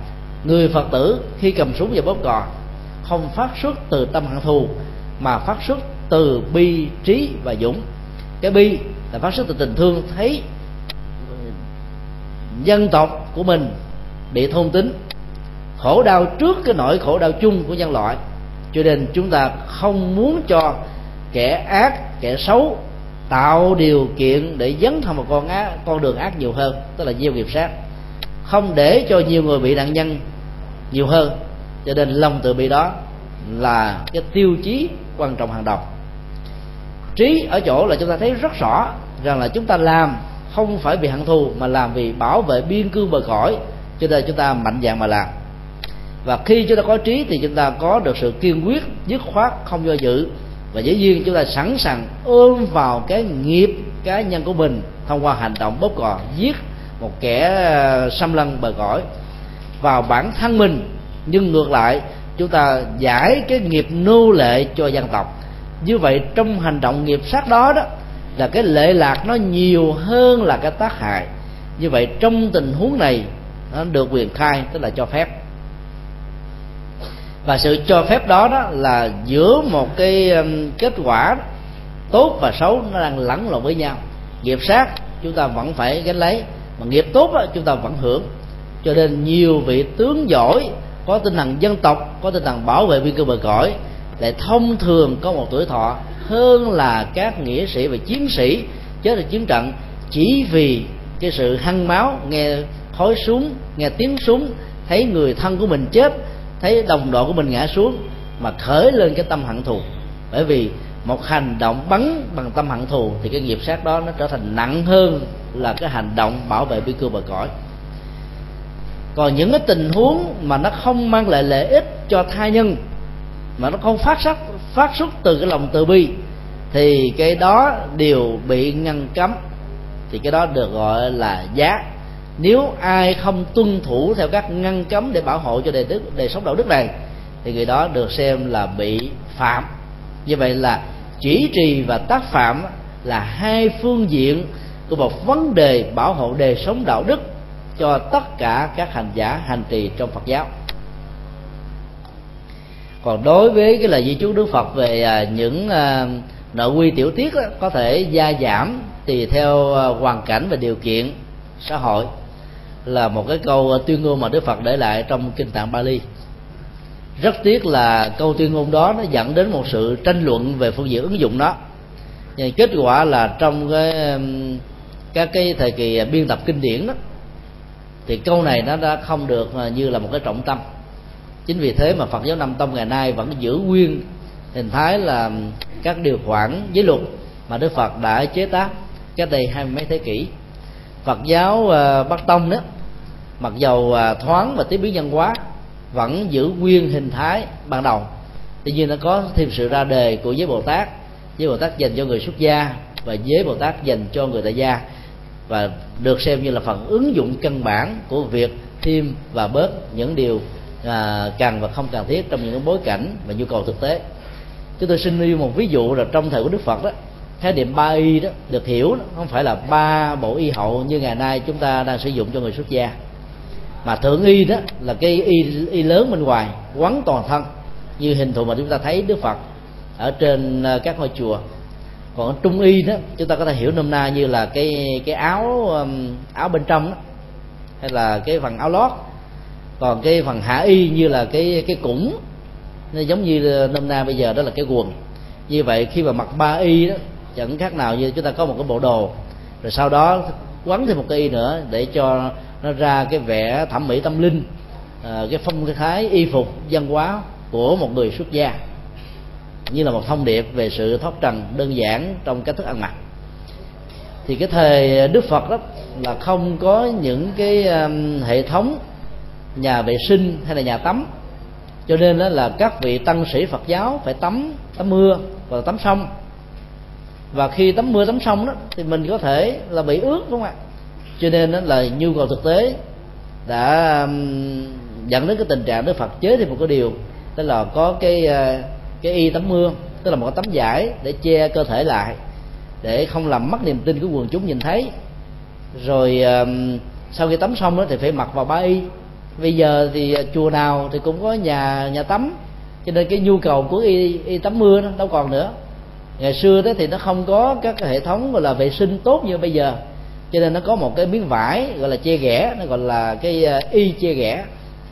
người Phật tử khi cầm súng và bóp cò không phát xuất từ tâm hận thù, mà phát xuất từ bi, trí và dũng cái bi là phát xuất từ tình thương thấy dân tộc của mình bị thôn tính, khổ đau trước cái nỗi khổ đau chung của nhân loại. Cho nên chúng ta không muốn cho kẻ ác, kẻ xấu tạo điều kiện để dấn thân một con ác con đường ác nhiều hơn, tức là nhiều nghiệp sát. Không để cho nhiều người bị nạn nhân nhiều hơn. Cho nên lòng từ bi đó là cái tiêu chí quan trọng hàng đầu trí ở chỗ là chúng ta thấy rất rõ rằng là chúng ta làm không phải vì hận thù, mà làm vì bảo vệ biên cương bờ cõi. Cho nên chúng ta mạnh dạng mà làm. Và khi chúng ta có trí thì chúng ta có được sự kiên quyết, dứt khoát, không do dự. Và dĩ nhiên chúng ta sẵn sàng ôm vào cái nghiệp, cá nhân của mình thông qua hành động bóp cò, giết một kẻ ờ, xâm lăng bờ cõi vào bản thân mình. Nhưng ngược lại, chúng ta giải cái nghiệp nô lệ cho dân tộc như vậy trong hành động nghiệp sát đó đó là cái lệ lạc nó nhiều hơn là cái tác hại. Như vậy trong tình huống này nó được quyền khai tức là cho phép. Và sự cho phép đó đó là giữa một cái um, kết quả tốt và xấu nó đang lẫn lộn với nhau. Nghiệp sát chúng ta vẫn phải gánh lấy mà nghiệp tốt đó, chúng ta vẫn hưởng. Cho nên nhiều vị tướng giỏi có tinh thần dân tộc có tinh thần bảo vệ biên cương bờ cõi lại thông thường có một tuổi thọ hơn là các nghĩa sĩ và chiến sĩ chết ở chiến trận, chỉ vì cái sự hăng máu, nghe khói súng, nghe tiếng súng, thấy người thân của mình chết, thấy đồng đội của mình ngã xuống mà khởi lên cái tâm hận thù. Bởi vì một hành động bắn bằng tâm hận thù thì cái nghiệp sát đó nó trở thành nặng hơn là cái hành động bảo vệ biên cương bờ cõi. Còn những cái tình huống mà nó không mang lại lợi ích cho tha nhân mà nó không phát xuất phát xuất từ cái lòng từ bi, thì cái đó đều bị ngăn cấm. Thì cái đó được gọi là giá. Nếu ai không tuân thủ theo các ngăn cấm để bảo hộ cho đời đức đời sống đạo đức này, thì người đó được xem là bị phạm. Như vậy là chỉ trì và tác phạm là hai phương diện của một vấn đề bảo hộ đời sống đạo đức cho tất cả các hành giả hành trì trong Phật giáo còn đối với cái lời di chúc Đức Phật về à, những nợ nội quy tiểu tiết đó, có thể gia giảm tùy theo à, hoàn cảnh và điều kiện xã hội là một cái câu tuyên ngôn mà Đức Phật để lại trong kinh tạng Bali rất tiếc là câu tuyên ngôn đó nó dẫn đến một sự tranh luận về phương diện ứng dụng đó. Nhưng kết quả là trong cái các cái thời kỳ biên tập kinh điển đó thì câu này nó đã không được như là một cái trọng tâm chính vì thế mà Phật giáo Nam Tông ngày nay vẫn giữ nguyên hình thái là các điều khoản giới luật mà Đức Phật đã chế tác cách đây hai mấy thế kỷ. Phật giáo ờ, Bắc Tông đó, mặc dầu ờ, thoáng và tiếp biến văn hóa, vẫn giữ nguyên hình thái ban đầu. Tuy nhiên nó có thêm sự ra đề của giới bồ tát. Giới bồ tát dành cho người xuất gia và giới bồ tát dành cho người tại gia. Và được xem như là phần ứng dụng căn bản của việc thêm và bớt những điều à, cần và không cần thiết trong những bối cảnh và nhu cầu thực tế. Chúng tôi xin nêu một ví dụ là trong thời của đức phật đó khái niệm ba y đó được hiểu đó, không phải là ba bộ y hậu như ngày nay chúng ta đang sử dụng cho người xuất gia mà thượng y đó là cái y, y lớn bên ngoài quấn toàn thân. Như hình thù mà chúng ta thấy đức phật ở trên à, các ngôi chùa. Còn trung y đó chúng ta có thể hiểu nôm na như là cái cái áo áo bên trong đó hay là cái phần áo lót còn cái phần hạ y như là cái cái củng, nó giống như nôm na bây giờ, đó là cái quần. Như vậy khi mà mặc ba y đó, chẳng khác nào như chúng ta có một cái bộ đồ. Rồi sau đó quấn thêm một cái y nữa để cho nó ra cái vẻ thẩm mỹ tâm linh à, cái phong thái y phục văn hóa của một người xuất gia. Như là một thông điệp về sự thoát trần đơn giản trong cách thức ăn mặc. Thì cái thời đức phật đó là không có những cái um, hệ thống nhà vệ sinh hay là nhà tắm. Cho nên đó là các vị tăng sĩ phật giáo phải tắm tắm mưa và tắm sông. Và khi tắm mưa, tắm sông đó, thì mình có thể là bị ướt, đúng không ạ? Cho nên đó là nhu cầu thực tế đã dẫn đến cái tình trạng đức phật chế thêm một cái điều tức là có cái ờ, cái y tắm mưa, tức là một cái tấm vải để che cơ thể lại, để không làm mất niềm tin của quần chúng nhìn thấy. Rồi sau khi tắm xong đó thì phải mặc vào ba y bây giờ thì à, chùa nào thì cũng có nhà nhà tắm. Cho nên cái nhu cầu của y, y tắm mưa nó đâu còn nữa. Ngày xưa đó thì nó không có các hệ thống gọi là vệ sinh tốt như bây giờ. Cho nên nó có một cái miếng vải gọi là che ghẻ nó gọi là cái à, y che ghẻ.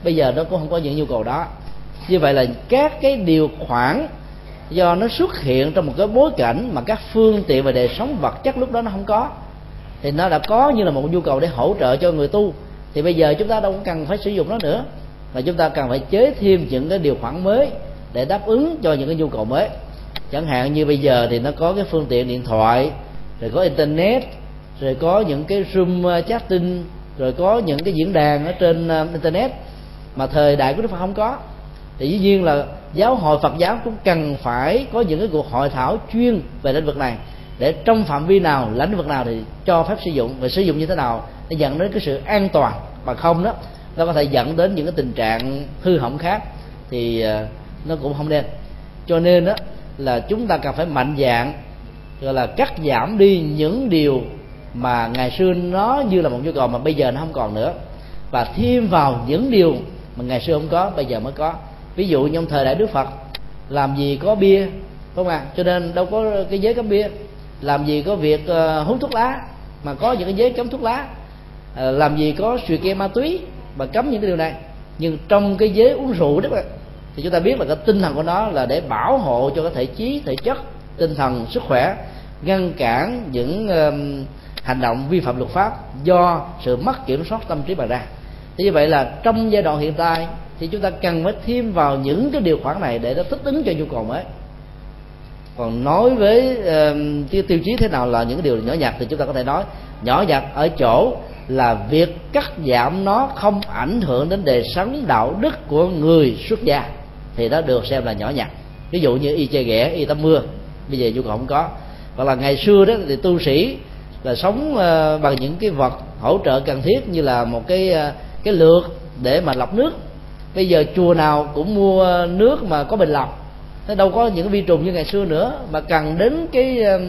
Bây giờ nó cũng không có những nhu cầu đó. Như vậy là các cái điều khoản do nó xuất hiện trong một cái bối cảnh mà các phương tiện và đời sống vật chất lúc đó nó không có thì nó đã có như là một nhu cầu để hỗ trợ cho người tu thì bây giờ chúng ta đâu cần phải sử dụng nó nữa. Mà chúng ta cần phải chế thêm những cái điều khoản mới để đáp ứng cho những cái nhu cầu mới. Chẳng hạn như bây giờ thì nó có cái phương tiện điện thoại, rồi có internet, rồi có những cái zoom uh, chatting, rồi có những cái diễn đàn ở trên uh, internet mà thời đại của đức phật không có. Thì dĩ nhiên là giáo hội phật giáo cũng cần phải có những cái cuộc hội thảo chuyên về lĩnh vực này để trong phạm vi nào lĩnh vực nào thì cho phép sử dụng. Và sử dụng như thế nào nó dẫn đến cái sự an toàn. Mà không đó nó có thể dẫn đến những cái tình trạng hư hỏng khác thì ờ, nó cũng không nên. Cho nên đó là chúng ta cần phải mạnh dạng gọi là cắt giảm đi những điều mà ngày xưa nó như là một nhu cầu mà bây giờ nó không còn nữa. Và thêm vào những điều mà ngày xưa không có bây giờ mới có. Ví dụ trong thời đại đức phật làm gì có bia không ạ? Cho nên đâu có cái giới cấm bia. Làm gì có việc uh, hút thuốc lá mà có những cái giới cấm thuốc lá. Ờ, làm gì có suy kia ma túy mà cấm những cái điều này. Nhưng trong cái giới uống rượu đó thì chúng ta biết là cái tinh thần của nó là để bảo hộ cho cái thể trí thể chất tinh thần sức khỏe ngăn cản những um, hành động vi phạm luật pháp do sự mất kiểm soát tâm trí mà ra. Thì như vậy là trong giai đoạn hiện tại thì chúng ta cần phải thêm vào những cái điều khoản này để nó thích ứng cho nhu cầu mới. Còn nói với uh, tiêu, tiêu chí thế nào là những cái điều nhỏ nhặt thì chúng ta có thể nói nhỏ nhặt ở chỗ là việc cắt giảm nó không ảnh hưởng đến đời sống đạo đức của người xuất gia. Thì đó được xem là nhỏ nhặt. Ví dụ như y chê ghẻ y tắm mưa. Bây giờ nhu cầu không có. Hoặc là ngày xưa đó thì tu sĩ là sống ờ, bằng những cái vật hỗ trợ cần thiết như là một cái ờ, cái lược để mà lọc nước. Bây giờ chùa nào cũng mua nước mà có bình lọc. Nó đâu có những vi trùng như ngày xưa nữa mà cần đến cái ờ,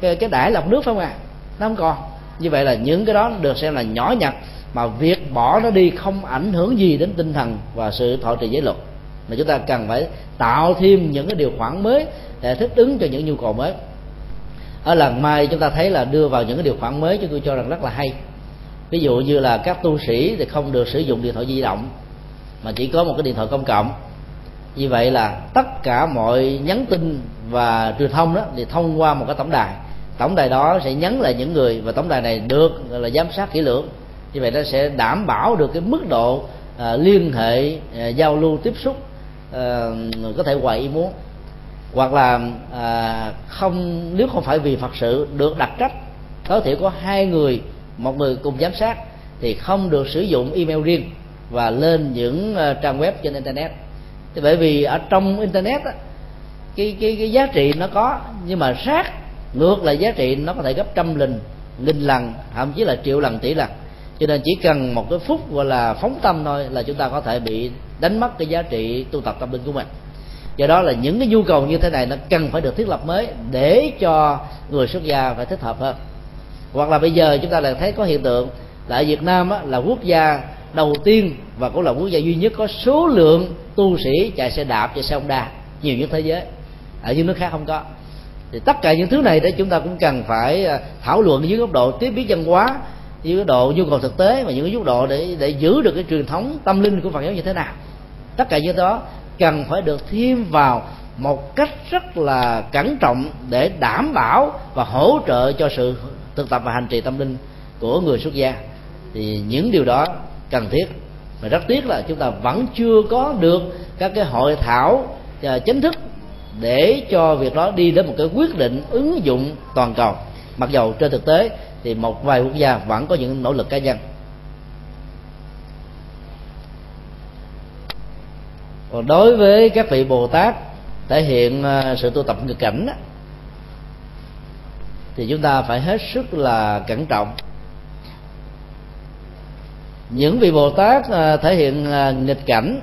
cái, cái đải lọc nước phải không ạ? À? nó không còn như vậy là những cái đó được xem là nhỏ nhặt, mà việc bỏ nó đi không ảnh hưởng gì đến tinh thần và sự thọ trì giới luật. Mà chúng ta cần phải tạo thêm những cái điều khoản mới để thích ứng cho những nhu cầu mới. Ở lần mai chúng ta thấy là đưa vào những cái điều khoản mới chúng tôi cho rằng rất là hay. Ví dụ như là các tu sĩ thì không được sử dụng điện thoại di động, mà chỉ có một cái điện thoại công cộng. Như vậy là tất cả mọi nhắn tin và truyền thông đó thì thông qua một cái tổng đài tổng đài đó sẽ nhấn lại những người và tổng đài này được là giám sát kỹ lưỡng. Như vậy nó sẽ đảm bảo được cái mức độ à, liên hệ à, giao lưu tiếp xúc à, có thể hoài ý muốn. Hoặc là à, không nếu không phải vì phật sự được đặt trách tối thiểu có hai người một người cùng giám sát thì không được sử dụng email riêng và lên những uh, trang web trên internet. Thì bởi vì ở trong internet á, cái cái cái giá trị nó có nhưng mà sát ngược lại giá trị nó có thể gấp trăm lần nghìn lần thậm chí là triệu lần tỷ lần. Cho nên chỉ cần một cái phút gọi là phóng tâm thôi là chúng ta có thể bị đánh mất cái giá trị tu tập tâm linh của mình. Do đó là những cái nhu cầu như thế này nó cần phải được thiết lập mới để cho người xuất gia phải thích hợp hơn. Hoặc là bây giờ chúng ta lại thấy có hiện tượng là ở Việt Nam á, là quốc gia đầu tiên và cũng là quốc gia duy nhất có số lượng tu sĩ chạy xe đạp chạy xe Honda nhiều nhất thế giới. Ở những nước khác không có thì tất cả những thứ này để chúng ta cũng cần phải à, thảo luận dưới góc độ tiếp biến văn hóa, dưới góc độ nhu cầu thực tế và những cái góc độ để để giữ được cái truyền thống tâm linh của Phật giáo như thế nào. Tất cả những đó cần phải được thêm vào một cách rất là cẩn trọng để đảm bảo và hỗ trợ cho sự thực tập và hành trì tâm linh của người xuất gia. Thì những điều đó cần thiết. Và rất tiếc là chúng ta vẫn chưa có được các cái hội thảo à, chính thức để cho việc đó đi đến một cái quyết định ứng dụng toàn cầu. Mặc dầu trên thực tế thì một vài quốc gia vẫn có những nỗ lực cá nhân. Còn đối với các vị bồ tát thể hiện à, sự tu tập nghịch cảnh thì chúng ta phải hết sức là cẩn trọng. Những vị bồ tát à, thể hiện à, nghịch cảnh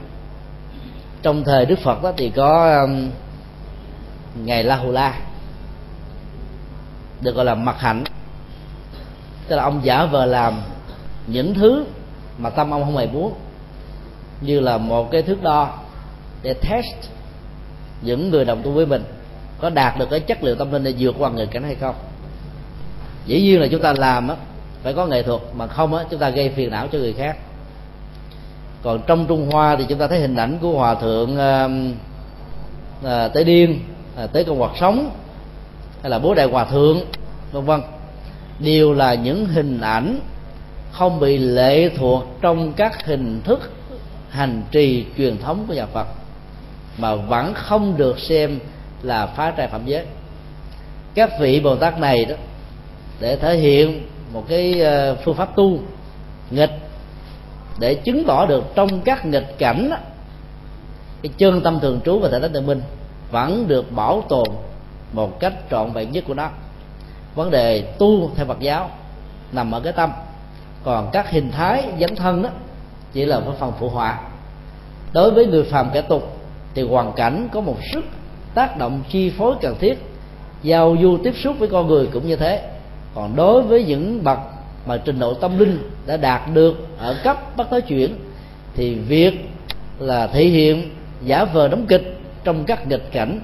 trong thời đức phật đó thì có ngày la hù la được gọi là mặt hạnh. Tức là ông giả vờ làm những thứ mà tâm ông không hề muốn như là một cái thước đo để test những người đồng tu với mình có đạt được cái chất liệu tâm linh để vượt qua người cảnh hay không. Dĩ nhiên là chúng ta làm á phải có nghệ thuật mà không á chúng ta gây phiền não cho người khác. Còn trong trung hoa thì chúng ta thấy hình ảnh của hòa thượng uh, uh, tế điên À, uh, tế công hoạt sống hay là bố đại hòa thượng vân vân. Đều là những hình ảnh không bị lệ thuộc trong các hình thức hành trì truyền thống của nhà Phật mà vẫn không được xem là phá trai phạm giới. Các vị Bồ Tát này đó để thể hiện một cái ờ, phương pháp tu nghịch để chứng tỏ được trong các nghịch cảnh đó, cái chân tâm thường trú và thể tánh tự minh vẫn được bảo tồn một cách trọn vẹn nhất của nó. Vấn đề tu theo Phật giáo nằm ở cái tâm. Còn các hình thái dấn thân đó chỉ là một phần phụ họa. Đối với người phàm kẻ tục thì hoàn cảnh có một sức tác động chi phối cần thiết, giao du tiếp xúc với con người cũng như thế. Còn đối với những bậc mà trình độ tâm linh đã đạt được ở cấp bắt tới chuyển, thì việc là thể hiện giả vờ đóng kịch trong các nghịch cảnh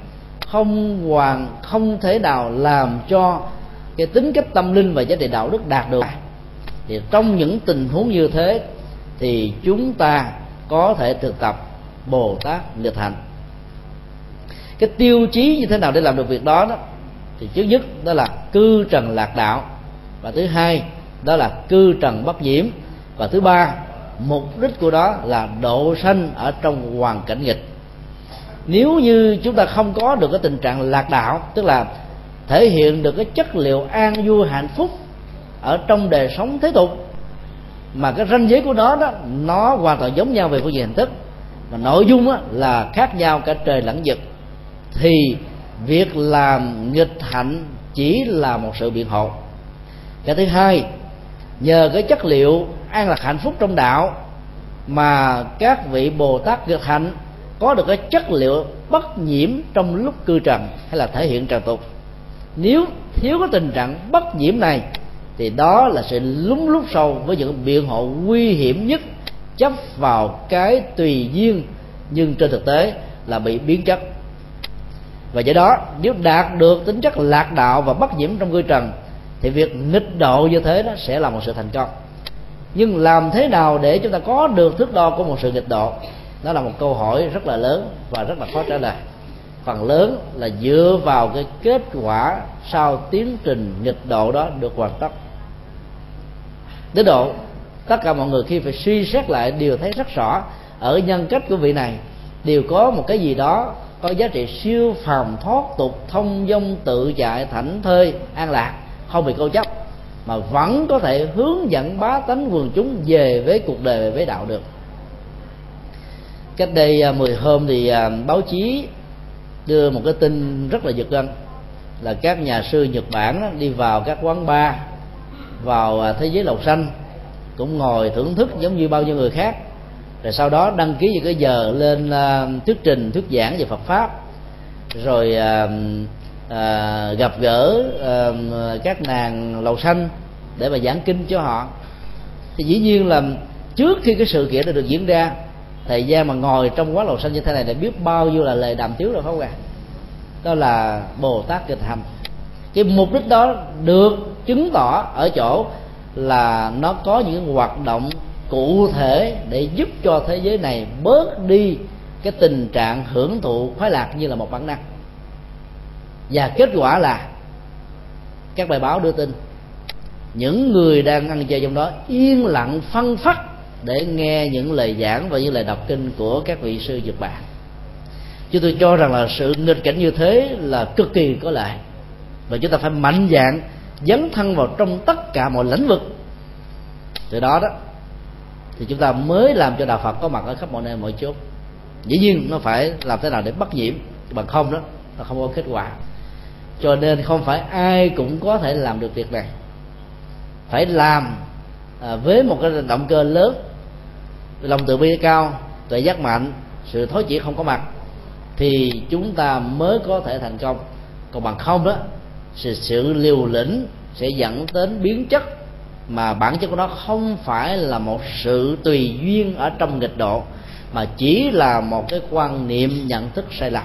không hoàn không thể nào làm cho cái tính cách tâm linh và giá trị đạo đức đạt được. Thì trong những tình huống như thế thì chúng ta có thể thực tập bồ tát nghịch hành. Cái tiêu chí như thế nào để làm được việc đó, đó? Thì trước nhất đó là cư trần lạc đạo. Và thứ hai đó là cư trần bất nhiễm và thứ ba mục đích của đó là độ sanh ở trong hoàn cảnh nghịch nếu như chúng ta không có được cái tình trạng lạc đạo tức là thể hiện được cái chất liệu an vui hạnh phúc ở trong đời sống thế tục mà cái ranh giới của nó đó nó hoàn toàn giống nhau về phương diện hình thức mà nội dung á, là khác nhau cả trời lẫn vực thì việc làm nghịch hạnh chỉ là một sự biện hộ. Cái thứ hai nhờ cái chất liệu an lạc hạnh phúc trong đạo mà các vị bồ tát nghịch hạnh có được cái chất liệu bất nhiễm trong lúc cư trần hay là thể hiện trần tục. Nếu thiếu cái tình trạng bất nhiễm này, thì đó là sự lúng lút sâu với những biện hộ nguy hiểm nhất chấp vào cái tùy duyên, nhưng trên thực tế là bị biến chất. Và do đó, nếu đạt được tính chất lạc đạo và bất nhiễm trong cư trần, thì việc nghịch độ như thế đó sẽ là một sự thành công. Nhưng làm thế nào để chúng ta có được thước đo của một sự nghịch độ? Nó là một câu hỏi rất là lớn và rất là khó trả lời. Phần lớn là dựa vào cái kết quả sau tiến trình nghịch độ đó được hoàn tất. Đến độ, tất cả mọi người khi phải suy xét lại đều thấy rất rõ, ở nhân cách của vị này, đều có một cái gì đó có giá trị siêu phàm thoát tục, thông dong, tự tại, thảnh thơi, an lạc, không bị câu chấp, mà vẫn có thể hướng dẫn bá tánh quần chúng về với cuộc đời, về với đạo được cách đây à, 10 hôm thì à, báo chí đưa một cái tin rất là giật gân là các nhà sư Nhật Bản đi vào các quán bar vào à, thế giới lầu xanh cũng ngồi thưởng thức giống như bao nhiêu người khác. Rồi sau đó đăng ký những cái giờ lên uh, thuyết trình thuyết giảng về Phật pháp. Rồi uh, uh, gặp gỡ uh, các nàng lầu xanh để mà giảng kinh cho họ. Thì dĩ nhiên là trước khi cái sự kiện đã được diễn ra thời gian mà ngồi trong quán lầu xanh như thế này để biết bao nhiêu là lời đàm tiếu rồi không ạ? Đó là bồ tát kịch hầm cái mục đích đó được chứng tỏ ở chỗ là nó có những hoạt động cụ thể để giúp cho thế giới này bớt đi cái tình trạng hưởng thụ khoái lạc như là một bản năng. Và kết quả là các bài báo đưa tin, những người đang ăn chơi trong đó yên lặng phân phát để nghe những lời giảng và những lời đọc kinh của các vị sư Nhật Bản. Chúng tôi cho rằng là sự nghịch cảnh như thế là cực kỳ có lợi. Và chúng ta phải mạnh dạng dấn thân vào trong tất cả mọi lĩnh vực. Từ đó đó thì chúng ta mới làm cho đạo Phật có mặt ở khắp mọi nơi mọi chỗ. dĩ nhiên nó phải làm thế nào để bắt nhiễm bằng không đó nó không có kết quả. Cho nên không phải ai cũng có thể làm được việc này. Phải làm à, với một cái động cơ lớn lòng tự bi cao tuệ giác mạnh sự thối chỉ không có mặt thì chúng ta mới có thể thành công. Còn bằng không đó sự, sự liều lĩnh sẽ dẫn đến biến chất mà bản chất của nó không phải là một sự tùy duyên ở trong nghịch độ mà chỉ là một cái quan niệm nhận thức sai lầm.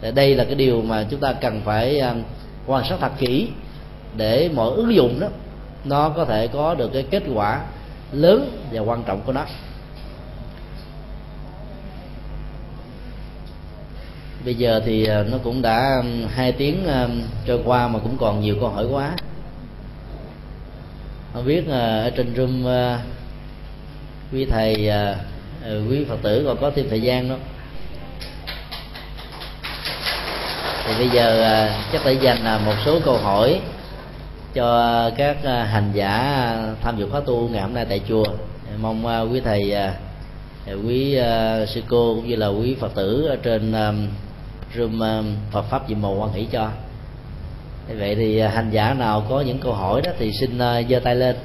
Thì đây là cái điều mà chúng ta cần phải à, quan sát thật kỹ để mọi ứng dụng đó nó có thể có được cái kết quả lớn và quan trọng của nó. Bây giờ thì ờ, nó cũng đã hai tiếng trôi qua mà cũng còn nhiều câu hỏi quá. Không biết ờ, ở trên room ờ, quý thầy quý phật tử còn có thêm thời gian đó thì bây giờ chắc phải dành một số câu hỏi cho các hành giả tham dự khóa tu ngày hôm nay tại chùa. Mong quý thầy quý sư cô cũng như là quý phật tử ở trên room ờ, Phật pháp diệm màu quan hỷ cho. Vậy thì uh, hành giả nào có những câu hỏi đó thì xin uh, giơ tay lên.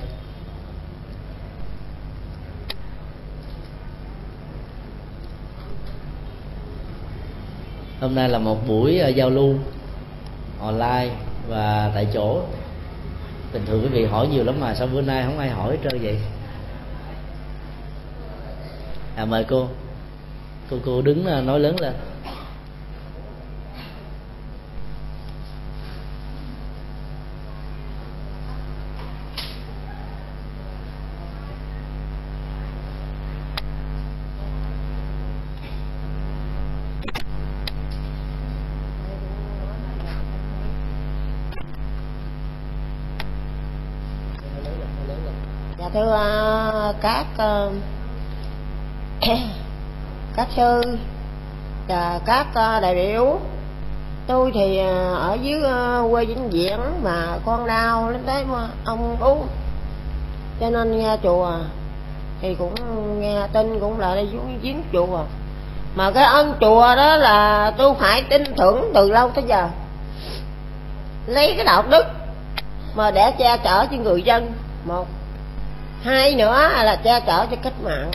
Hôm nay là một buổi uh, giao lưu online và tại chỗ. Bình thường quý vị hỏi nhiều lắm mà sao bữa nay không ai hỏi trơn vậy? À mời cô. Cô cô đứng nói lớn lên dạ thưa à, các à, các sư và các à, đại biểu. Tôi thì ở dưới quê vĩnh viễn mà con đau lên tới ông ú cho nên nghe chùa thì cũng nghe tin cũng là đi xuống giếng chùa. Mà cái ân chùa đó là tôi phải tin tưởng từ lâu tới giờ. Lấy cái đạo đức mà để che chở cho người dân. Một hai nữa là che chở cho cách mạng.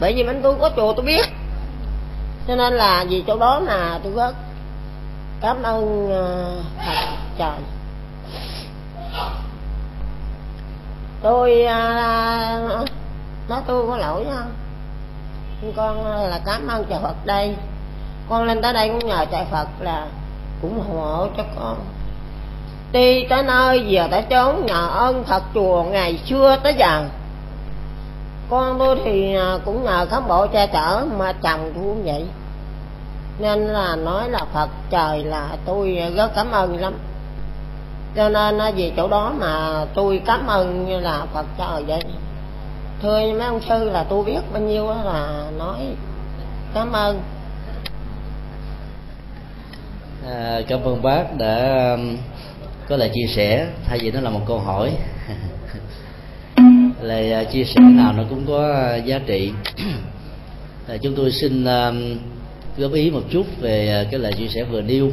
Bởi vì mình tôi có chùa tôi biết. Cho nên là vì chỗ đó là tôi rất cảm ơn ờ, thầy thật trời. Tôi ờ, nói tôi có lỗi không con là cảm ơn trời phật đây. Con lên tới đây cũng nhờ trời phật là cũng hộ cho con. Đi tới nơi giờ tới trốn nhờ ơn thật chùa ngày xưa tới giờ con tôi thì à, cũng nhờ cán bộ che chở mà chồng tôi cũng vậy. Nên là nói là phật trời là tôi rất cảm ơn lắm. Cho nên à, vì chỗ đó mà tôi cảm ơn như là phật trời vậy. Thưa mấy ông sư là tôi biết bao nhiêu là nói cảm ơn. À, cảm ơn bác đã có lời chia sẻ thay vì nó là một câu hỏi. lời à, chia sẻ nào nó cũng có à, giá trị. À, chúng tôi xin góp ý một chút về cái lời chia sẻ vừa nêu.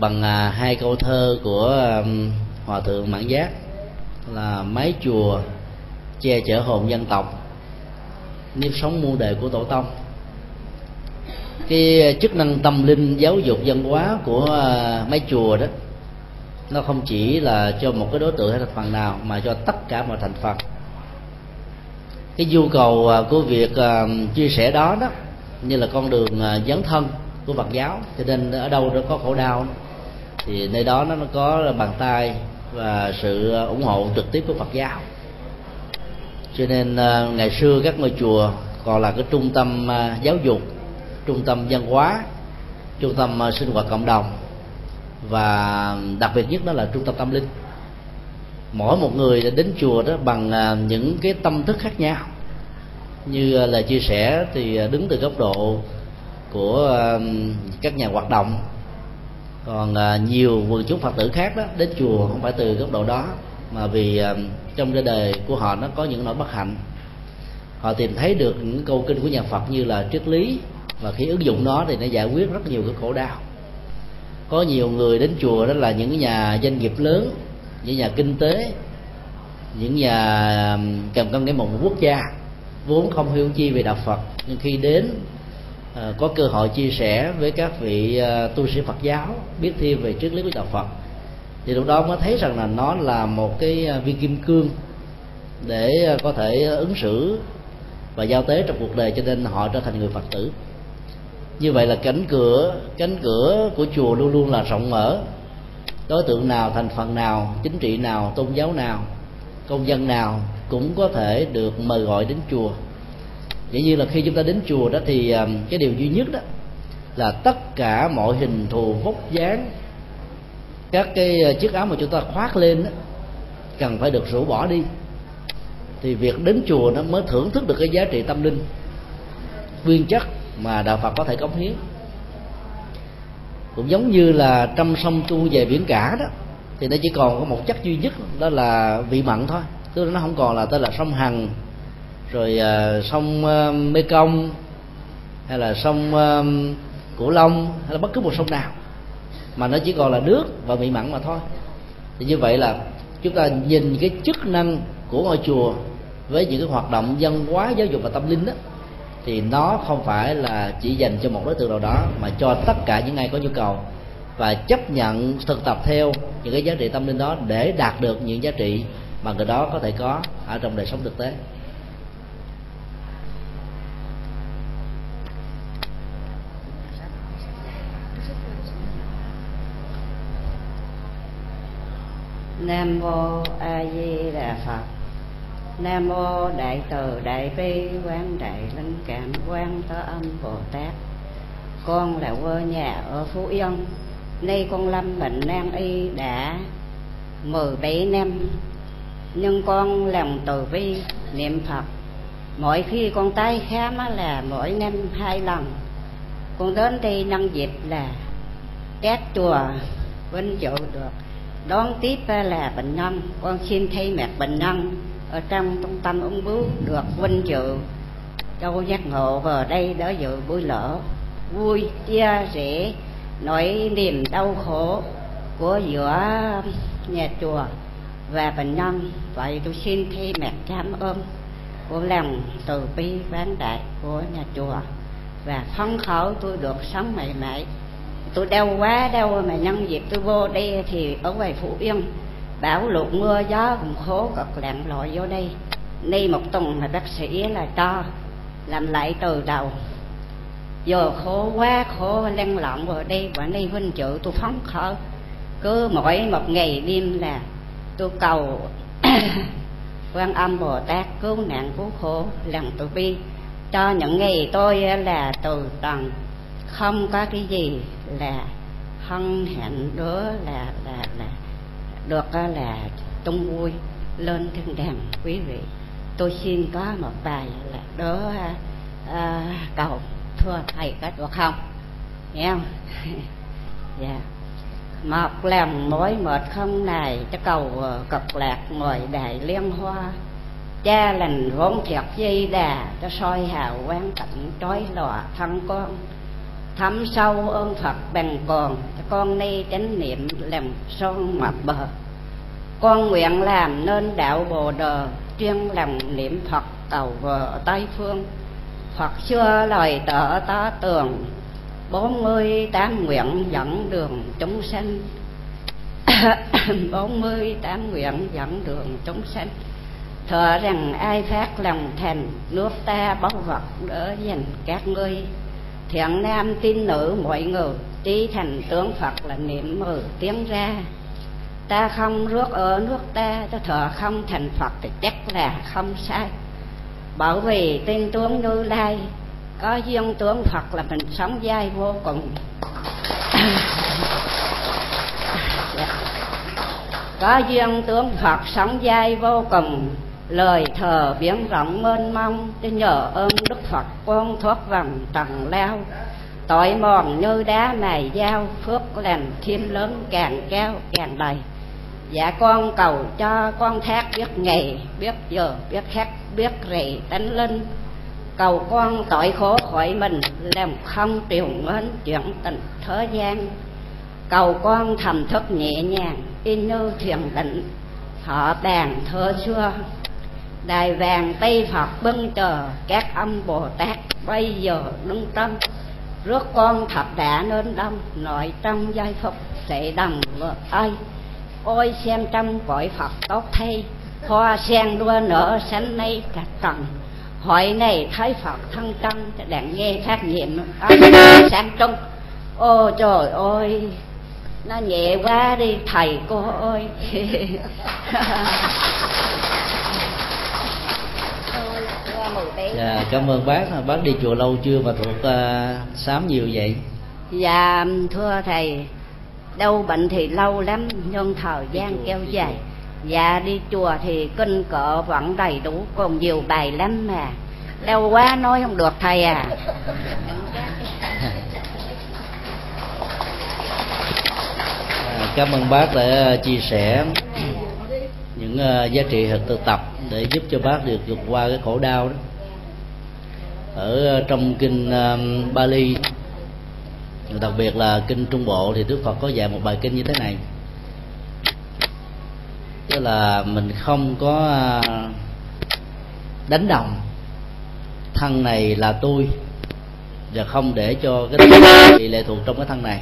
Bằng hai câu thơ của hòa thượng mãn giác là mái chùa che chở hồn dân tộc nếp sống muôn đời của tổ tông cái chức năng tâm linh giáo dục văn hóa của à, mấy chùa đó nó không chỉ là cho một cái đối tượng hay thành phần nào, mà cho tất cả mọi thành phần. Cái nhu cầu à, của việc à, chia sẻ đó đó, như là con đường à, dấn thân của Phật giáo, cho nên ở đâu nó có khổ đau, thì nơi đó nó có bàn tay và sự ủng hộ trực tiếp của Phật giáo. Cho nên ngày xưa các ngôi chùa còn là cái trung tâm giáo dục, trung tâm văn hóa, trung tâm sinh hoạt cộng đồng và đặc biệt nhất đó là trung tâm tâm linh. Mỗi một người đến chùa đó bằng à, những cái tâm thức khác nhau. Như là chia sẻ thì à, đứng từ góc độ của à, các nhà hoạt động. Còn nhiều quần chúng phật tử khác đó đến chùa không phải từ góc độ đó, mà vì trong cái đời của họ nó có những nỗi bất hạnh. Họ tìm thấy được những câu kinh của nhà phật như là triết lý và khi ứng dụng nó thì nó giải quyết rất nhiều cái khổ đau có nhiều người đến chùa đó là những nhà doanh nghiệp lớn, những nhà kinh tế, những nhà cầm cân cái một quốc gia, vốn không hiểu chi về đạo phật. Nhưng khi đến ờ, có cơ hội chia sẻ với các vị ờ, tu sĩ phật giáo, biết thêm về triết lý của đạo phật, thì lúc đó mới thấy rằng là nó là một cái ờ, viên kim cương để có thể ứng xử và giao tế trong cuộc đời cho nên họ trở thành người phật tử như vậy là cánh cửa cánh cửa của chùa luôn luôn là rộng mở. Đối tượng nào thành phần nào chính trị nào tôn giáo nào công dân nào cũng có thể được mời gọi đến chùa. Dĩ nhiên là khi chúng ta đến chùa đó thì à, cái điều duy nhất đó là tất cả mọi hình thù vóc dáng các cái à, chiếc áo mà chúng ta khoác lên đó, cần phải được rũ bỏ đi. Thì việc đến chùa nó mới thưởng thức được cái giá trị tâm linh. Nguyên chất mà đạo phật có thể cống hiến. Cũng giống như là trăm sông tu về biển cả đó thì nó chỉ còn có một chất duy nhất đó là vị mặn thôi. Tức là nó không còn là tên là sông hằng rồi uh, sông à, uh, mê công hay là sông uh, cửu long hay là bất cứ một sông nào. Mà nó chỉ còn là nước và vị mặn mà thôi. Thì như vậy là chúng ta nhìn cái chức năng của ngôi chùa với những cái hoạt động văn hóa giáo dục và tâm linh đó thì nó không phải là chỉ dành cho một đối tượng nào đó, mà cho tất cả những ai có nhu cầu, và chấp nhận thực tập theo những cái giá trị tâm linh đó để đạt được những giá trị mà người đó có thể có ở trong đời sống thực tế. Nam mô a di đà phật nam mô đại từ đại bi quán đại linh cảm quan thế âm bồ tát. Con là quê nhà ở phú yên, nay con lâm bệnh nan y đã mười bảy năm. Nhưng con lòng từ bi, niệm phật. Mỗi khi con tái khám là mỗi năm hai lần. Con đến đây nhân dịp là các chùa vinh dự được đón tiếp là bệnh nhân. Con xin thay mặt bệnh nhân ở trong trung tâm ung bướu được vinh dự. Châu giác ngộ vào đây đỡ dự buổi lễ. Vui, chia sẻ nỗi niềm đau khổ của giữa nhà chùa và bệnh nhân. Vậy tôi xin thay mặt cảm ơn của lòng từ bi ván đại của nhà chùa. Và phấn khởi tôi được sống mãi mãi. Tôi đau quá, đau mà nhân dịp tôi vô đây thì ở ngoài phú yên bão lụt mưa gió cũng khổ cực lặn lội vô đây. Đi một tuần mà bác sĩ là cho, làm lại từ đầu. Giờ khổ quá khổ lăn lộn vào đây và đây huynh chữ tôi phóng khở. Cứ mỗi một ngày đêm là tôi cầu quan âm bồ tát cứu nạn cứu khổ lần tôi bi. Cho những ngày tôi là từ trần không có cái gì là hân hạnh đó là là là được là tung vui lên thiên đàng quý vị. Tôi xin có một bài là đó à, cầu thưa thầy có được không? Nghe không? Dạ. Yeah. một lòng mỏi mệt không này cho cầu ờ, cực lạc ngồi đại liên hoa. Cha lành vốn thiệt dây đà cho soi hào quang cảnh trói lọ thân con thắm sâu ơn phật bằng còn con nay chánh niệm làm son mặt bờ. Con nguyện làm nên đạo bồ đề, chuyên lòng niệm phật cầu vợ tây phương. Phật xưa lời tở tá tường, bốn mươi tám nguyện dẫn đường chúng sanh. bốn mươi tám nguyện dẫn đường chúng sanh. Thọ rằng ai phát lòng thành, nước ta báu vật đỡ dành các ngươi thiện nam tin nữ, mọi người, trí thành tướng phật là niệm mở tiếng ra. Ta không rước ở nước ta ta thọ không thành phật thì chắc là không sai. Bởi vì tin tướng như lai, có duyên tướng phật là mình sống dai vô cùng. Dạ. Có duyên tướng phật sống dai vô cùng lời thờ biếng rộng mênh mông để nhờ ơn đức phật con thoát vòng trần lao tội mòn như đá mài dao, phước lành thêm lớn càng cao càng đầy. Dạ con cầu cho con thác biết ngày biết giờ, biết khắc, biết rầy tánh linh. Cầu con tội khổ khỏi mình, làm không triều mến chuyện tình thế gian. Cầu con thầm thức nhẹ nhàng in như thiền định, họ bàn thơ xưa đài vàng tây phật bưng chờ các âm bồ tát. Bây giờ đứng tâm, rước con thập đã nên đông, nội trong giai phục sẽ đồng vợ ơi ôi xem trong cõi phật tốt thay, hoa sen đua nở sánh nay cả trần hội này thấy phật thân tâm, đặng nghe phát nhiệm sáng trung. Ô trời ơi, nó nhẹ quá đi, thầy cô ơi. dạ cảm ơn bác. Bác đi chùa lâu chưa mà thuộc uh, sám nhiều vậy? Dạ thưa thầy đau bệnh thì lâu lắm nhưng thời gian kéo dài. dạ đi chùa thì kinh cỡ vẫn đầy đủ còn nhiều bài lắm mà. Đau quá nói không được thầy à. Cảm ơn bác đã chia sẻ những uh, giá trị thực tập để giúp cho bác được vượt qua cái khổ đau đó. Ở ờ, trong kinh Bali, đặc biệt là kinh Trung Bộ thì Đức Phật có dạy một bài kinh như thế này. Tức là mình không có ờ, đánh đồng, thân này là tôi, và không để cho cái bị lệ thuộc trong cái thân này.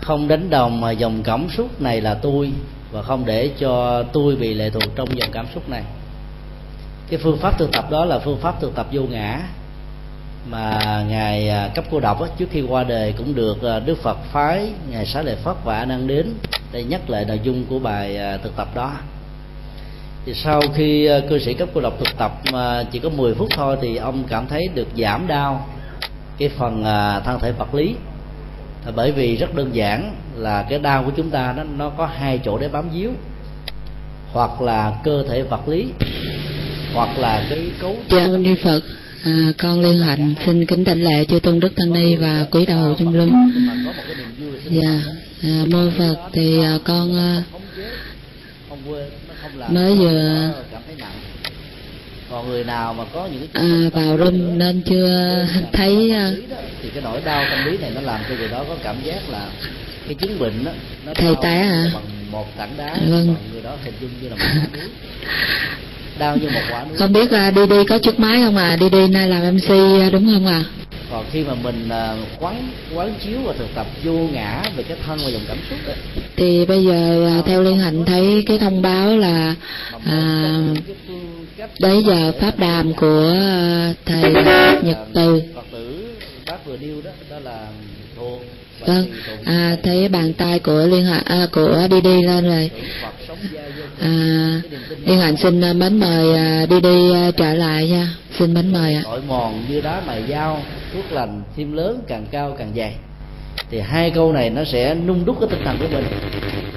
Không đánh đồng mà dòng cảm xúc này là tôi và không để cho tôi bị lệ thuộc trong dòng cảm xúc này. Cái phương pháp thực tập đó là phương pháp thực tập vô ngã mà ngài à, cấp cô độc trước khi qua đời cũng được à, đức phật phái ngài xá lợi phất và a nan đến. Để nhắc lại nội dung của bài à, thực tập đó. Thì sau khi cư sĩ cấp cô độc thực tập mà chỉ có 10 phút thôi thì ông cảm thấy được giảm đau cái phần thân thể vật lý. Bởi vì rất đơn giản là cái đau của chúng ta nó nó có hai chỗ để bám víu. Hoặc là cơ thể vật lý hoặc là cái cấu dạ ni phật à, con liên hạnh xin kính đảnh lễ chư tôn đức tăng ni và quý đạo hữu trung lâm dạ à, mô phật thì à, con à, mới vừa còn người nào mà có những cái à, vào room nên chưa thấy à, thì cái nỗi đau tâm lý này nó làm cho người đó có cảm giác là cái chứng bệnh đó, nó thầy à bằng một tảng đá vâng. người đó hình dung như là một đau như một quả núi. Không biết là đi đi có chút máy không à? Đi đi nay làm mc à, đúng không à? Còn khi mà mình à, quán quán chiếu và thực tập vô ngã về cái thân và dòng cảm xúc đó, thì bây giờ à, theo liên hạnh thấy cái thông báo là à, đấy giờ pháp đàm của thầy nhật từ. Phật tử bác vừa nêu đó đó là thuộc vâng. À, thấy bàn tay của liên hạnh à, của đi đi lên rồi. À, liên hạnh xin à, mến mời à, đi đi à, trở lại nha. Xin mến mời ạ. Tội mòn như đá mài dao thuốc lành thêm lớn càng cao càng dày. Thì hai câu này nó sẽ nung đúc cái tinh thần của mình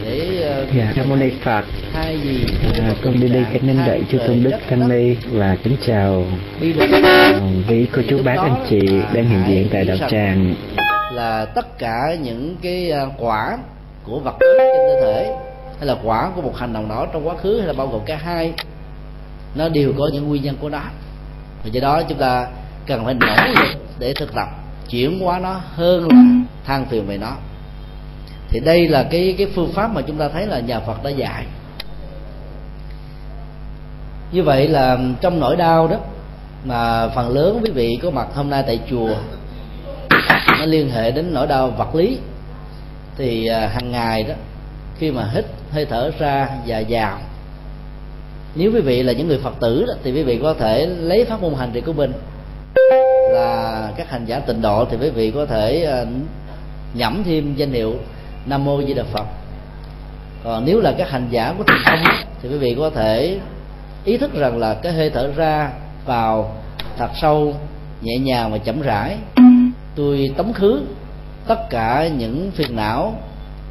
để uh, dạ nam mô ni phật. hai gì à, con đi đi cách nên đợi chư tôn đức tăng ni và kính chào quý cô chú bác anh chị đang hiện diện tại đạo tràng là tất cả những cái ờ, quả của vật chất trên cơ thể, hay là quả của một hành động đó trong quá khứ, hay là bao gồm cả hai, nó đều có những nguyên nhân của nó. Và do đó chúng ta cần phải nỗ lực để thực tập, chuyển hóa nó hơn là than phiền về nó. Thì đây là cái cái phương pháp mà chúng ta thấy là nhà Phật đã dạy. Như vậy là trong nỗi đau đó, mà phần lớn quý vị có mặt hôm nay tại chùa nó liên hệ đến nỗi đau vật lý thì à, hàng ngày đó khi mà hít hơi thở ra và vào. Nếu quý vị là những người phật tử đó, thì quý vị có thể lấy pháp môn hành trì của mình là các hành giả tịnh độ thì quý vị có thể à, nhẩm thêm danh hiệu nam mô di đà phật. Còn nếu là các hành giả của thiền tông thì quý vị có thể ý thức rằng là cái hơi thở ra vào thật sâu nhẹ nhàng và chậm rãi tôi tống khứ tất cả những phiền não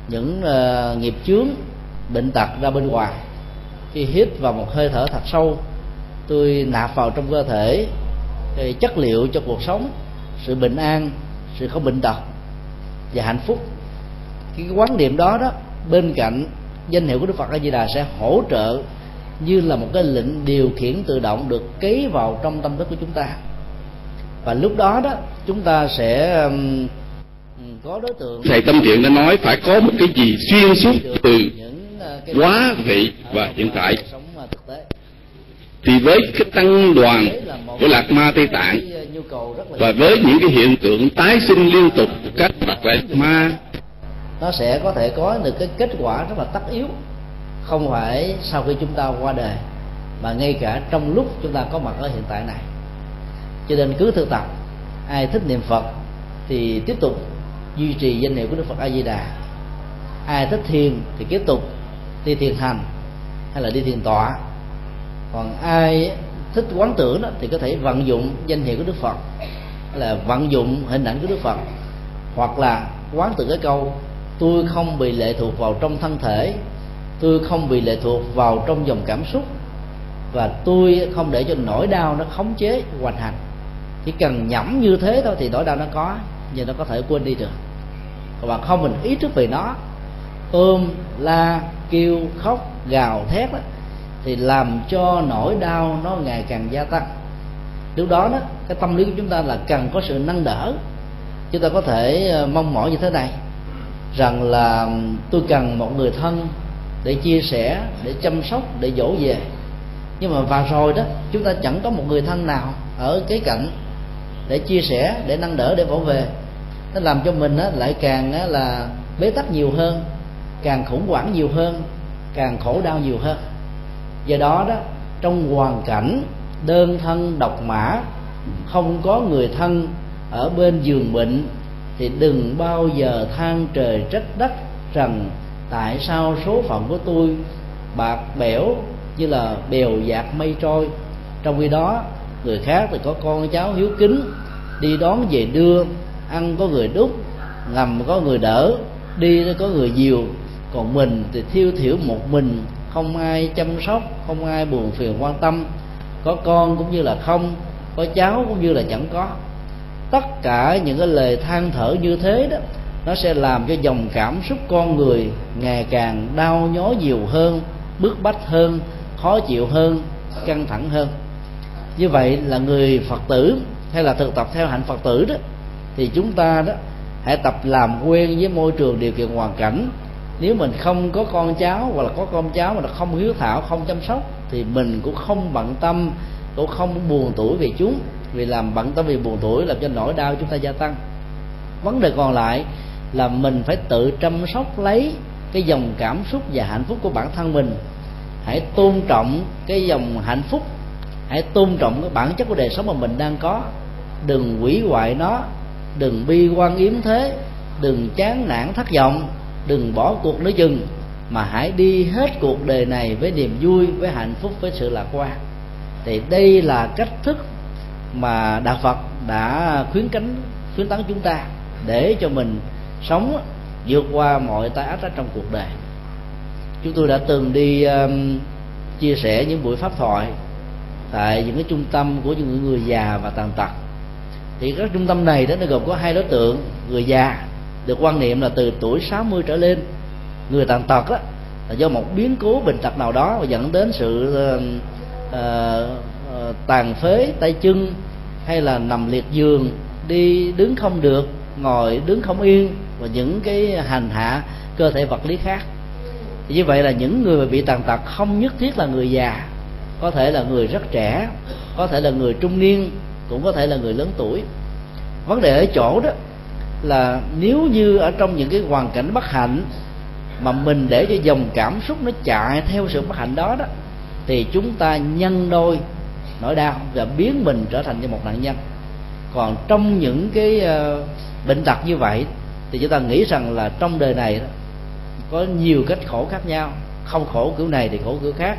những uh, nghiệp chướng bệnh tật ra bên ngoài. Khi hít vào một hơi thở thật sâu tôi nạp vào trong cơ thể ờ, chất liệu cho cuộc sống sự bình an sự không bệnh tật và hạnh phúc. Cái quán niệm đó đó bên cạnh danh hiệu của đức phật a di đà sẽ hỗ trợ như là một cái lệnh điều khiển tự động được ký vào trong tâm thức của chúng ta. Và lúc đó đó chúng ta sẽ um, có đối tượng thầy tâm thiện đã nói phải có một cái gì xuyên suốt từ uh, quá vị và hiện tại. uh, thì với cái tăng đoàn của lạc ma tây tạng uh, và với những cái hiện tượng tái sinh liên tục của các bậc lạc ma nó sẽ có thể có được cái kết quả rất là tất yếu. Không phải sau khi chúng ta qua đời mà ngay cả trong lúc chúng ta có mặt ở hiện tại này. Cho nên cứ thực tập ai thích niệm phật thì tiếp tục duy trì danh hiệu của đức phật a di đà ai thích thiền thì tiếp tục đi thiền hành hay là đi thiền tọa. Còn ai thích quán tưởng đó thì có thể vận dụng danh hiệu của đức phật, hay là vận dụng hình ảnh của đức phật, hoặc là quán tưởng cái câu, tôi không bị lệ thuộc vào trong thân thể, tôi không bị lệ thuộc vào trong dòng cảm xúc, và tôi không để cho nỗi đau nó khống chế hoành hành chỉ cần nhẩm như thế thôi thì nỗi đau nó có, nhưng nó có thể quên đi được. Còn bạn không mình ý thức về nó, ôm, la, kêu, khóc, gào, thét đó thì làm cho nỗi đau nó ngày càng gia tăng. Lúc đó đó, cái tâm lý của chúng ta là cần có sự nâng đỡ. Chúng ta có thể ờ, mong mỏi như thế này, rằng là tôi cần một người thân để chia sẻ, để chăm sóc, để dỗ về nhưng mà vào rồi đó, chúng ta chẳng có một người thân nào ở cái cạnh để chia sẻ để nâng đỡ để bảo vệ. Nó làm cho mình á, lại càng á, là bế tắc nhiều hơn càng khủng hoảng nhiều hơn càng khổ đau nhiều hơn. Do đó đó trong hoàn cảnh đơn thân độc mã không có người thân ở bên giường bệnh thì đừng bao giờ than trời trách đất rằng tại sao số phận của tôi bạc bẽo như là bèo dạt mây trôi. Trong khi đó người khác thì có con cháu hiếu kính, đi đón về đưa, ăn có người đúc, ngầm có người đỡ, đi có người nhiều còn mình thì thiêu thiểu một mình, không ai chăm sóc, không ai buồn phiền quan tâm. Có con cũng như là không, có cháu cũng như là chẳng có. Tất cả những cái lời than thở như thế đó, nó sẽ làm cho dòng cảm xúc con người ngày càng đau nhói nhiều hơn, bức bách hơn, khó chịu hơn, căng thẳng hơn như vậy là người phật tử hay là thực tập theo hạnh phật tử đó, thì chúng ta đó hãy tập làm quen với môi trường điều kiện hoàn cảnh. Nếu mình không có con cháu hoặc là có con cháu mà nó không hiếu thảo, không chăm sóc, thì mình cũng không bận tâm, cũng không buồn tuổi vì chúng. Vì làm bận tâm vì buồn tuổi làm cho nỗi đau chúng ta gia tăng. Vấn đề còn lại là mình phải tự chăm sóc lấy cái dòng cảm xúc và hạnh phúc của bản thân mình. Hãy tôn trọng cái dòng hạnh phúc hãy tôn trọng cái bản chất của đời sống mà mình đang có. Đừng hủy hoại nó. Đừng bi quan yếm thế. Đừng chán nản thất vọng. Đừng bỏ cuộc nữa chừng. Mà hãy đi hết cuộc đời này với niềm vui với hạnh phúc với sự lạc quan. Thì đây là cách thức mà đạo phật đã khuyến cánh khuyến tấn chúng ta để cho mình sống vượt qua mọi tai ách trong cuộc đời. Chúng tôi đã từng đi um, chia sẻ những buổi pháp thoại tại những cái trung tâm của những người già và tàn tật. Thì các trung tâm này đó nó gồm có hai đối tượng người già được quan niệm là từ tuổi 60 trở lên. Người tàn tật đó là do một biến cố bệnh tật nào đó và dẫn đến sự uh, uh, tàn phế tay chân hay là nằm liệt giường đi đứng không được ngồi đứng không yên và những cái hành hạ cơ thể vật lý khác. Thì như vậy là những người bị tàn tật không nhất thiết là người già có thể là người rất trẻ có thể là người trung niên cũng có thể là người lớn tuổi. Vấn đề ở chỗ đó là nếu như ở trong những cái hoàn cảnh bất hạnh mà mình để cho dòng cảm xúc nó chạy theo sự bất hạnh đó đó thì chúng ta nhân đôi nỗi đau và biến mình trở thành như một nạn nhân. Còn trong những cái uh, bệnh tật như vậy thì chúng ta nghĩ rằng là trong đời này đó, có nhiều cách khổ khác nhau. Không khổ kiểu này thì khổ kiểu khác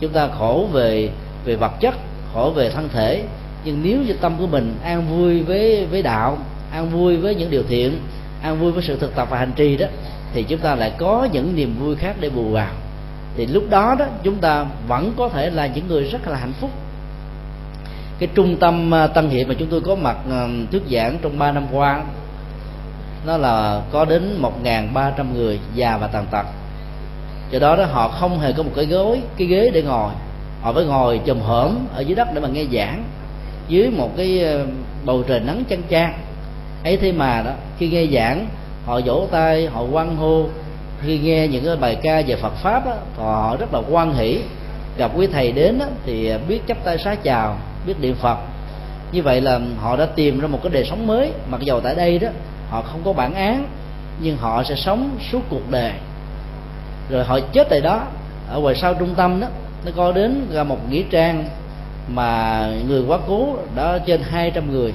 chúng ta khổ về về vật chất, khổ về thân thể. Nhưng nếu như tâm của mình an vui với với đạo, an vui với những điều thiện, an vui với sự thực tập và hành trì đó, thì chúng ta lại có những niềm vui khác để bù vào. Thì lúc đó đó, chúng ta vẫn có thể là những người rất là hạnh phúc. Cái trung tâm à, tăng hiện mà chúng tôi có mặt à, thuyết giảng trong 3 năm qua, nó là có đến 1.300 người già và tàn tật do đó đó họ không hề có một cái gối cái ghế để ngồi. Họ phải ngồi chùm hởm ở dưới đất để mà nghe giảng dưới một cái ờ, bầu trời nắng chang chang. Ấy thế mà đó khi nghe giảng họ vỗ tay họ quan hô. Khi nghe những cái bài ca về Phật pháp đó, họ rất là quan hỷ. Gặp quý thầy đến đó, thì biết chấp tay xá chào biết niệm Phật. Như vậy là họ đã tìm ra một cái đời sống mới. Mặc dầu tại đây đó họ không có bản án nhưng họ sẽ sống suốt cuộc đời rồi họ chết tại đó. Ở ngoài sau trung tâm đó, nó có đến ra một nghĩa trang mà người quá cố đã trên 200 người.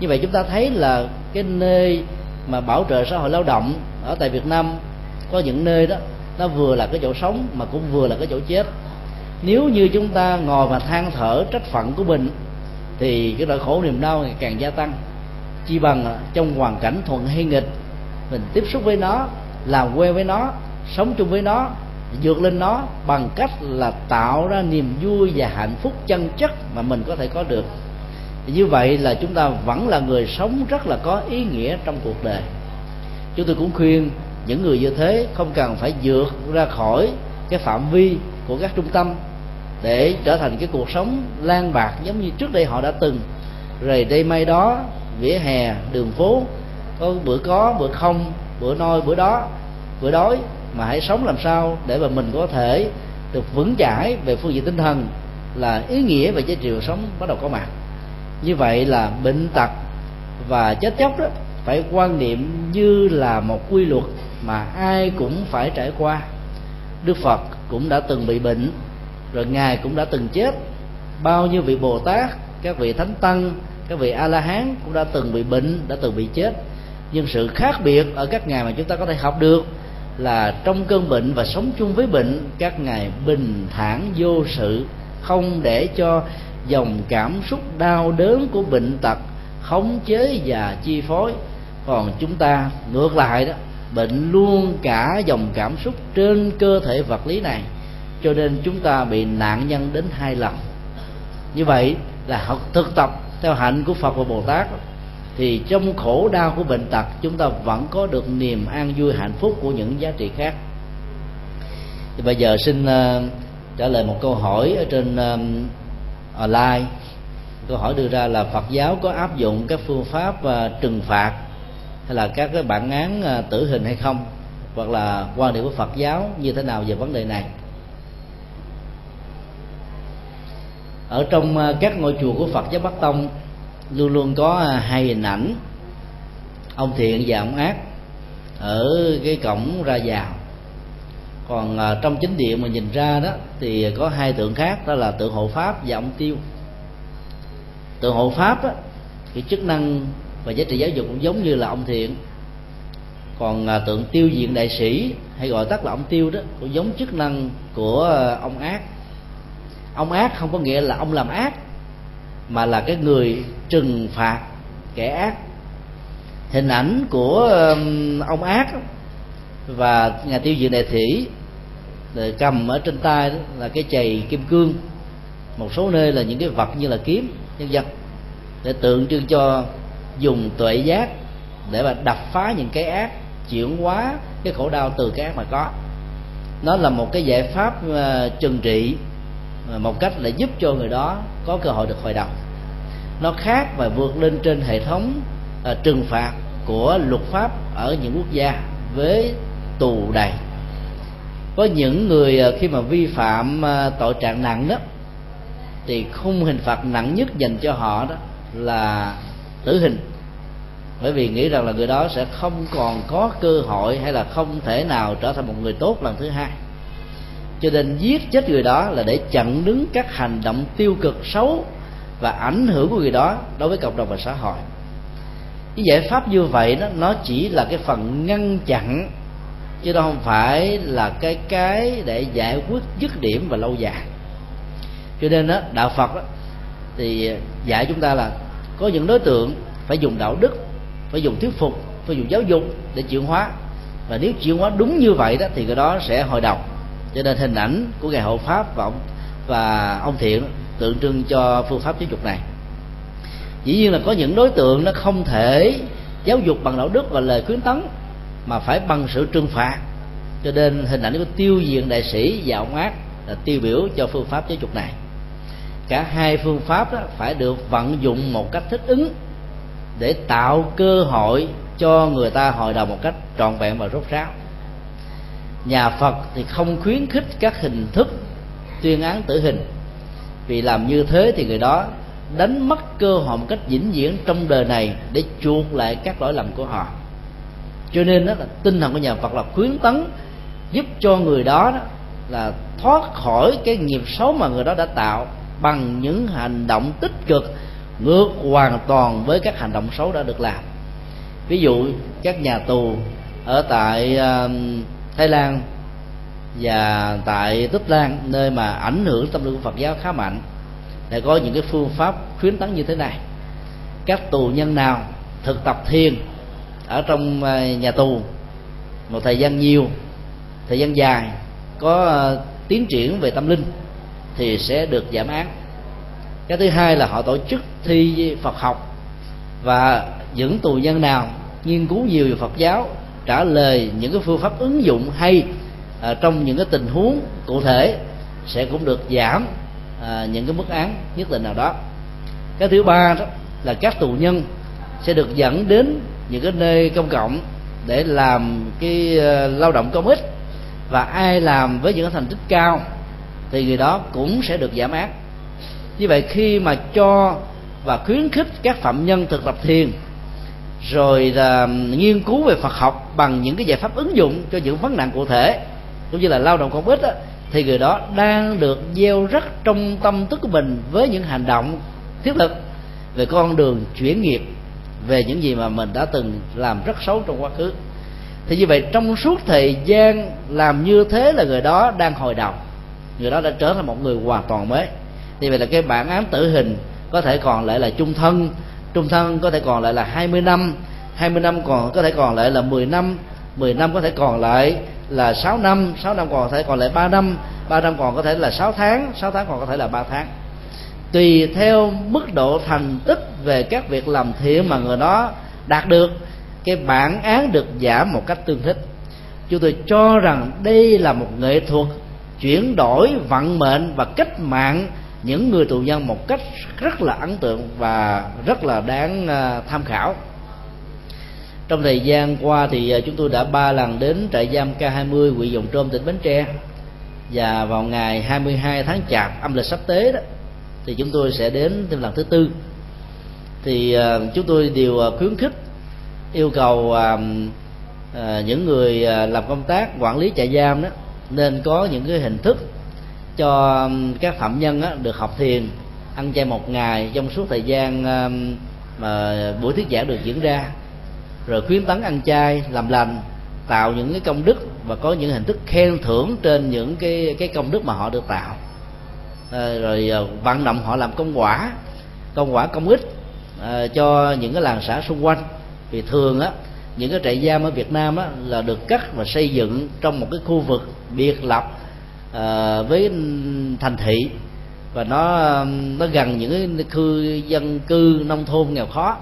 Như vậy chúng ta thấy là cái nơi mà bảo trợ xã hội lao động ở tại Việt Nam có những nơi đó, nó vừa là cái chỗ sống mà cũng vừa là cái chỗ chết. Nếu như chúng ta ngồi mà than thở trách phận của mình, thì cái nỗi khổ niềm đau ngày càng gia tăng. Chi bằng trong hoàn cảnh thuận hay nghịch, mình tiếp xúc với nó, làm quen với nó sống chung với nó, vượt lên nó bằng cách là tạo ra niềm vui và hạnh phúc chân chất mà mình có thể có được. Như vậy là chúng ta vẫn là người sống rất là có ý nghĩa trong cuộc đời. Chúng tôi cũng khuyên những người như thế không cần phải vượt ra khỏi cái phạm vi của các trung tâm để trở thành cái cuộc sống lan bạc giống như trước đây họ đã từng. Rồi đây may đó, vỉa hè, đường phố, có bữa có, bữa không, bữa noi bữa đó, bữa đói mà hãy sống làm sao để mà mình có thể được vững chãi về phương diện tinh thần là ý nghĩa và giá trị cuộc sống bắt đầu có mặt. Như vậy là bệnh tật và chết chóc đó phải quan niệm như là một quy luật mà ai cũng phải trải qua. Đức phật cũng đã từng bị bệnh, rồi ngài cũng đã từng chết. Bao nhiêu vị bồ tát, các vị thánh tăng, các vị a la hán cũng đã từng bị bệnh, đã từng bị chết. Nhưng sự khác biệt ở các ngài mà chúng ta có thể học được là trong cơn bệnh và sống chung với bệnh, các ngài bình thản vô sự, không để cho dòng cảm xúc đau đớn của bệnh tật khống chế và chi phối. Còn chúng ta, ngược lại đó, bệnh luôn cả dòng cảm xúc trên cơ thể vật lý này, cho nên chúng ta bị nạn nhân đến hai lần. Như vậy là học thực tập theo hạnh của phật và bồ tát thì trong khổ đau của bệnh tật chúng ta vẫn có được niềm an vui hạnh phúc của những giá trị khác. Thì bây giờ xin uh, trả lời một câu hỏi ở trên uh, online. Câu hỏi đưa ra là Phật giáo có áp dụng các phương pháp uh, trừng phạt hay là các cái bản án uh, tử hình hay không? Hoặc là quan điểm của Phật giáo như thế nào về vấn đề này? Ở trong uh, các ngôi chùa của Phật giáo Bắc Tông luôn luôn có à, hai hình ảnh. Ông thiện và ông ác ở cái cổng ra vào. Còn à, trong chính điện mà nhìn ra đó thì có hai tượng khác đó là tượng hộ pháp và ông tiêu. Tượng hộ pháp á, cái chức năng và giá trị giáo dục cũng giống như là ông thiện. Còn à, tượng tiêu diện đại sĩ hay gọi tắt là ông tiêu đó cũng giống chức năng của à, ông ác. Ông ác không có nghĩa là ông làm ác mà là cái người trừng phạt kẻ ác. Hình ảnh của ông ác và nhà tiêu diệt đại thủy rồi cầm ở trên tay đó là cái chày kim cương. Một số nơi là những cái vật như là kiếm, nhân dân để tượng trưng cho dùng tuệ giác để mà đập phá những cái ác, chuyển hóa cái khổ đau từ cái ác mà có. Nó là một cái giải pháp ờ, trừng trị ờ, một cách là giúp cho người đó có cơ hội được hồi đầu nó khác và vượt lên trên hệ thống uh, trừng phạt của luật pháp ở những quốc gia với tù đầy. Có những người à, khi mà vi phạm à, tội trạng nặng đó thì khung hình phạt nặng nhất dành cho họ đó là tử hình. Bởi vì nghĩ rằng là người đó sẽ không còn có cơ hội hay là không thể nào trở thành một người tốt lần thứ hai. Cho nên giết chết người đó là để chặn đứng các hành động tiêu cực xấu và ảnh hưởng của người đó đối với cộng đồng và xã hội. Cái giải pháp như vậy đó nó chỉ là cái phần ngăn chặn chứ đâu không phải là cái cái để giải quyết dứt điểm và lâu dài. Cho nên đó đạo phật đó, thì dạy chúng ta là có những đối tượng phải dùng đạo đức phải dùng thuyết phục phải dùng giáo dục để chuyển hóa. Và nếu chuyển hóa đúng như vậy đó thì cái đó sẽ hồi đầu cho nên hình ảnh của ngài hộ pháp và ông và ông thiện tượng trưng cho phương pháp giáo dục này. Dĩ nhiên là có những đối tượng nó không thể giáo dục bằng đạo đức và lời khuyến tấn, mà phải bằng sự trừng phạt. Cho nên hình ảnh của tiêu diệt đại sĩ và ông ác là tiêu biểu cho phương pháp giáo dục này. Cả hai phương pháp đó phải được vận dụng một cách thích ứng để tạo cơ hội cho người ta hồi đầu một cách trọn vẹn và rốt ráo. Nhà phật thì không khuyến khích các hình thức tuyên án tử hình vì làm như thế thì người đó đánh mất cơ hội một cách vĩnh viễn trong đời này để chuộc lại các lỗi lầm của họ. Cho nên đó là tinh thần của nhà Phật là khuyến tấn giúp cho người đó, đó là thoát khỏi cái nghiệp xấu mà người đó đã tạo bằng những hành động tích cực ngược hoàn toàn với các hành động xấu đã được làm. Ví dụ các nhà tù ở tại uh, Thái Lan và tại Tích Lan, nơi mà ảnh hưởng tâm linh của Phật giáo khá mạnh, để có những cái phương pháp khuyến tấn như thế này. Các tù nhân nào thực tập thiền ở trong à, nhà tù, một thời gian nhiều, thời gian dài, có à, tiến triển về tâm linh thì sẽ được giảm án. Cái thứ hai là họ tổ chức thi phật học và những tù nhân nào nghiên cứu nhiều về phật giáo, trả lời những cái phương pháp ứng dụng hay à, trong những cái tình huống cụ thể sẽ cũng được giảm à, những cái mức án nhất định nào đó. Cái thứ ba đó là các tù nhân sẽ được dẫn đến những cái nơi công cộng để làm cái ờ, lao động công ích. Và ai làm với những cái thành tích cao thì người đó cũng sẽ được giảm án. Như vậy khi mà cho và khuyến khích các phạm nhân thực tập thiền rồi là nghiên cứu về Phật học bằng những cái giải pháp ứng dụng cho những vấn nạn cụ thể cũng như là lao động công ích đó, thì người đó đang được gieo rất trong tâm thức của mình với những hành động thiết thực về con đường chuyển nghiệp về những gì mà mình đã từng làm rất xấu trong quá khứ. Thì như vậy trong suốt thời gian làm như thế là người đó đang hồi đầu người đó đã trở thành một người hoàn toàn mới. Thì vậy là cái bản án tử hình có thể còn lại là trung thân trung thân có thể còn lại là 20 năm 20 năm còn có thể còn lại là 10 năm 10 năm có thể còn lại là 6 năm 6 năm còn có thể còn lại 3 năm 3 năm còn có thể là 6 tháng 6 tháng còn có thể là 3 tháng. Tùy theo mức độ thành tích về các việc làm thiện mà người đó đạt được, cái bản án được giảm một cách tương thích. Chúng tôi cho rằng đây là một nghệ thuật chuyển đổi vận mệnh và cách mạng những người tù nhân một cách rất là ấn tượng và rất là đáng à, tham khảo trong thời gian qua thì à, chúng tôi đã ba lần đến trại giam K20 huyện Dòng Trôm, tỉnh Bến Tre. Và vào ngày 22 tháng Chạp, âm lịch sắp tới đó, thì chúng tôi sẽ đến thêm lần thứ tư. Thì à, chúng tôi đều à, khuyến khích, yêu cầu những người làm công tác quản lý trại giam đó, nên có những cái hình thức cho các phạm nhân được học thiền, ăn chay một ngày trong suốt thời gian mà buổi thuyết giảng được diễn ra rồi khuyến tấn ăn chay làm lành tạo những cái công đức và có những hình thức khen thưởng trên những cái cái công đức mà họ được tạo. À, rồi ờ, vận động họ làm công quả công quả công ích à, cho những cái làng xã xung quanh. Vì thường á những cái trại giam ở Việt Nam á, là được cắt và xây dựng trong một cái khu vực biệt lập à, với thành thị. Và nó nó gần những cái khu dân cư nông thôn nghèo khó.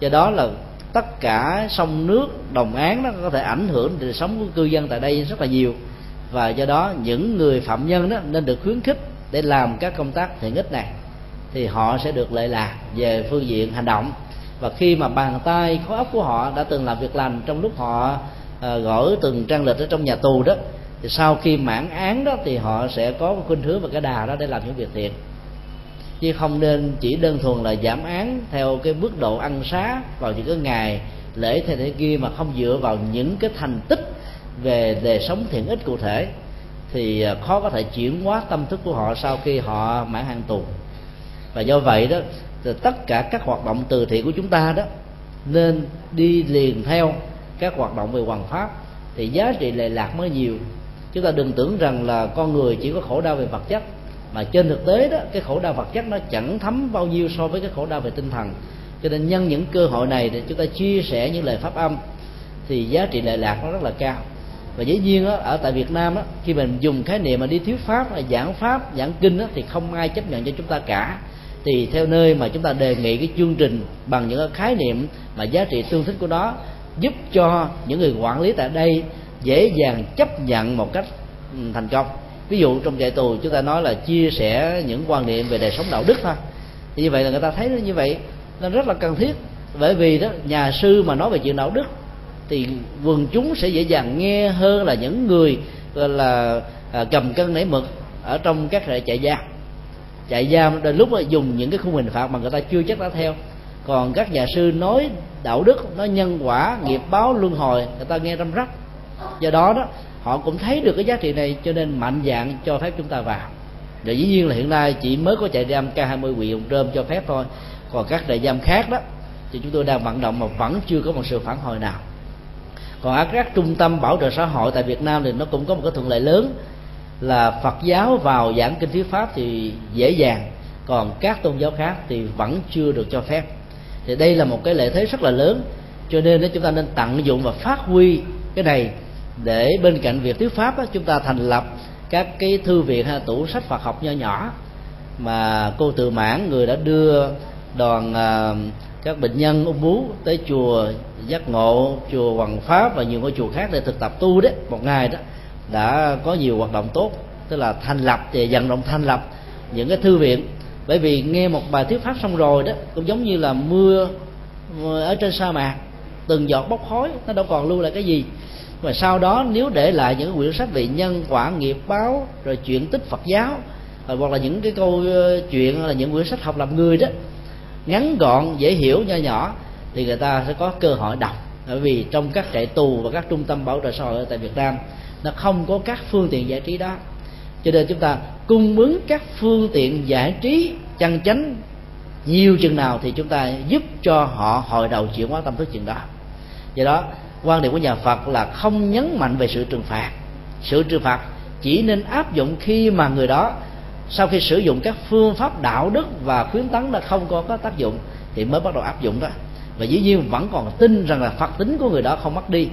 Do đó là tất cả sông nước đồng án nó có thể ảnh hưởng đời sống của cư dân tại đây rất là nhiều. Và do đó những người phạm nhân đó nên được khuyến khích để làm các công tác thiện ích này. Thì họ sẽ được lệ lạc về phương diện hành động. Và khi mà bàn tay khối óc của họ đã từng làm việc lành trong lúc họ à, gỡ từng trang lịch ở trong nhà tù đó thì sau khi mãn án đó thì họ sẽ có khuynh hướng và cái đà đó để làm những việc thiện chứ không nên chỉ đơn thuần là giảm án theo cái mức độ ăn xá vào những cái ngày lễ thế thế kia mà không dựa vào những cái thành tích về đời sống thiện ích cụ thể, thì à, khó có thể chuyển hóa tâm thức của họ sau khi họ mãn hạn tù. Và do vậy đó, thì tất cả các hoạt động từ thiện của chúng ta đó nên đi liền theo các hoạt động về hoàng pháp, thì giá trị lệ lạc mới nhiều. Chúng ta đừng tưởng rằng là con người chỉ có khổ đau về vật chất mà trên thực tế đó cái khổ đau vật chất nó chẳng thấm bao nhiêu so với cái khổ đau về tinh thần. Cho nên nhân những cơ hội này để chúng ta chia sẻ những lời pháp âm thì giá trị lệ lạc nó rất là cao. Và dĩ nhiên đó, ở tại Việt Nam đó, khi mình dùng khái niệm mà đi thuyết pháp hay giảng pháp giảng kinh đó, thì không ai chấp nhận cho chúng ta cả. Thì theo nơi mà chúng ta đề nghị cái chương trình bằng những cái khái niệm mà giá trị tương thích của nó giúp cho những người quản lý tại đây dễ dàng chấp nhận một cách ừ, thành công ví dụ trong trại tù chúng ta nói là chia sẻ những quan niệm về đời sống đạo đức thôi. Như vậy là người ta thấy nó như vậy nó rất là cần thiết. Bởi vì đó nhà sư mà nói về chuyện đạo đức thì quần chúng sẽ dễ dàng nghe hơn là những người gọi là à, cầm cân nảy mực ở trong các trại giam. Trại giam đôi lúc là dùng những cái khung hình phạt mà người ta chưa chắc đã theo. Còn các nhà sư nói đạo đức nói nhân quả nghiệp báo luân hồi người ta nghe răm rắp. Do đó đó họ cũng thấy được cái giá trị này cho nên mạnh dạng cho phép chúng ta vào. Rồi dĩ nhiên là hiện nay chỉ mới có trại giam K20 huyện Hồng Trơm cho phép thôi. Còn các trại giam khác đó, thì chúng tôi đang vận động mà vẫn chưa có một sự phản hồi nào. Còn ở các trung tâm bảo trợ xã hội tại Việt Nam thì nó cũng có một cái thuận lợi lớn là Phật giáo vào giảng kinh thuyết pháp thì dễ dàng, còn các tôn giáo khác thì vẫn chưa được cho phép. Thì đây là một cái lợi thế rất là lớn, cho nên chúng ta nên tận dụng và phát huy cái này để bên cạnh việc thuyết pháp chúng ta thành lập các cái thư viện hay tủ sách Phật học nho nhỏ mà cô Từ Mãn người đã đưa đoàn à, các bệnh nhân ung bú tới chùa giác ngộ chùa hoàng pháp và nhiều ngôi chùa khác để thực tập tu đấy. Một ngày đó đã có nhiều hoạt động tốt tức là thành lập thì vận động thành lập những cái thư viện. Bởi vì nghe một bài thuyết pháp xong rồi đó cũng giống như là mưa, mưa ở trên sa mạc từng giọt bốc khói nó đâu còn lưu lại cái gì và sau đó nếu để lại những quyển sách về nhân quả, nghiệp báo, rồi chuyện tích Phật giáo ờ, hoặc là những cái câu ờ, chuyện là những quyển sách học làm người đó, ngắn gọn, dễ hiểu, nho nhỏ, thì người ta sẽ có cơ hội đọc. Bởi vì trong các trại tù và các trung tâm bảo trợ xã hội tại Việt Nam, nó không có các phương tiện giải trí đó. Cho nên chúng ta cung ứng các phương tiện giải trí chân chánh nhiều chừng nào thì chúng ta giúp cho họ hồi đầu chuyển hóa tâm thức chừng đó. Do đó quan điểm của nhà Phật là không nhấn mạnh về sự trừng phạt. Sự trừng phạt chỉ nên áp dụng khi mà người đó, sau khi sử dụng các phương pháp đạo đức và khuyến tấn đã không có có tác dụng, thì mới bắt đầu áp dụng đó. Và dĩ nhiên vẫn còn tin rằng là phật tính của người đó không mất đi.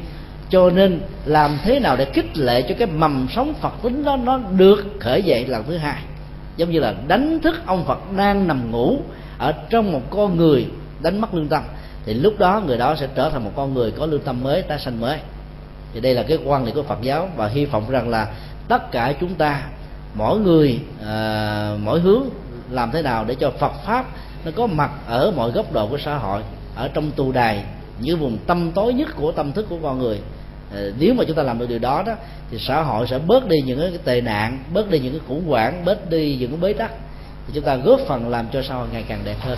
Cho nên làm thế nào để kích lệ cho cái mầm sống phật tính đó nó được khởi dậy lần thứ hai? Giống như là đánh thức ông phật đang nằm ngủ ở trong một con người đánh mất lương tâm thì lúc đó người đó sẽ trở thành một con người có lương tâm mới tái sanh mới. Thì đây là cái quan điểm của Phật giáo và hy vọng rằng là tất cả chúng ta mỗi người à, mỗi hướng làm thế nào để cho Phật pháp nó có mặt ở mọi góc độ của xã hội ở trong tù đài những vùng tâm tối nhất của tâm thức của con người. À, nếu mà chúng ta làm được điều đó đó thì xã hội sẽ bớt đi những cái tệ nạn bớt đi những cái khủng hoảng bớt đi những cái bế tắc. Thì chúng ta góp phần làm cho xã hội ngày càng đẹp hơn.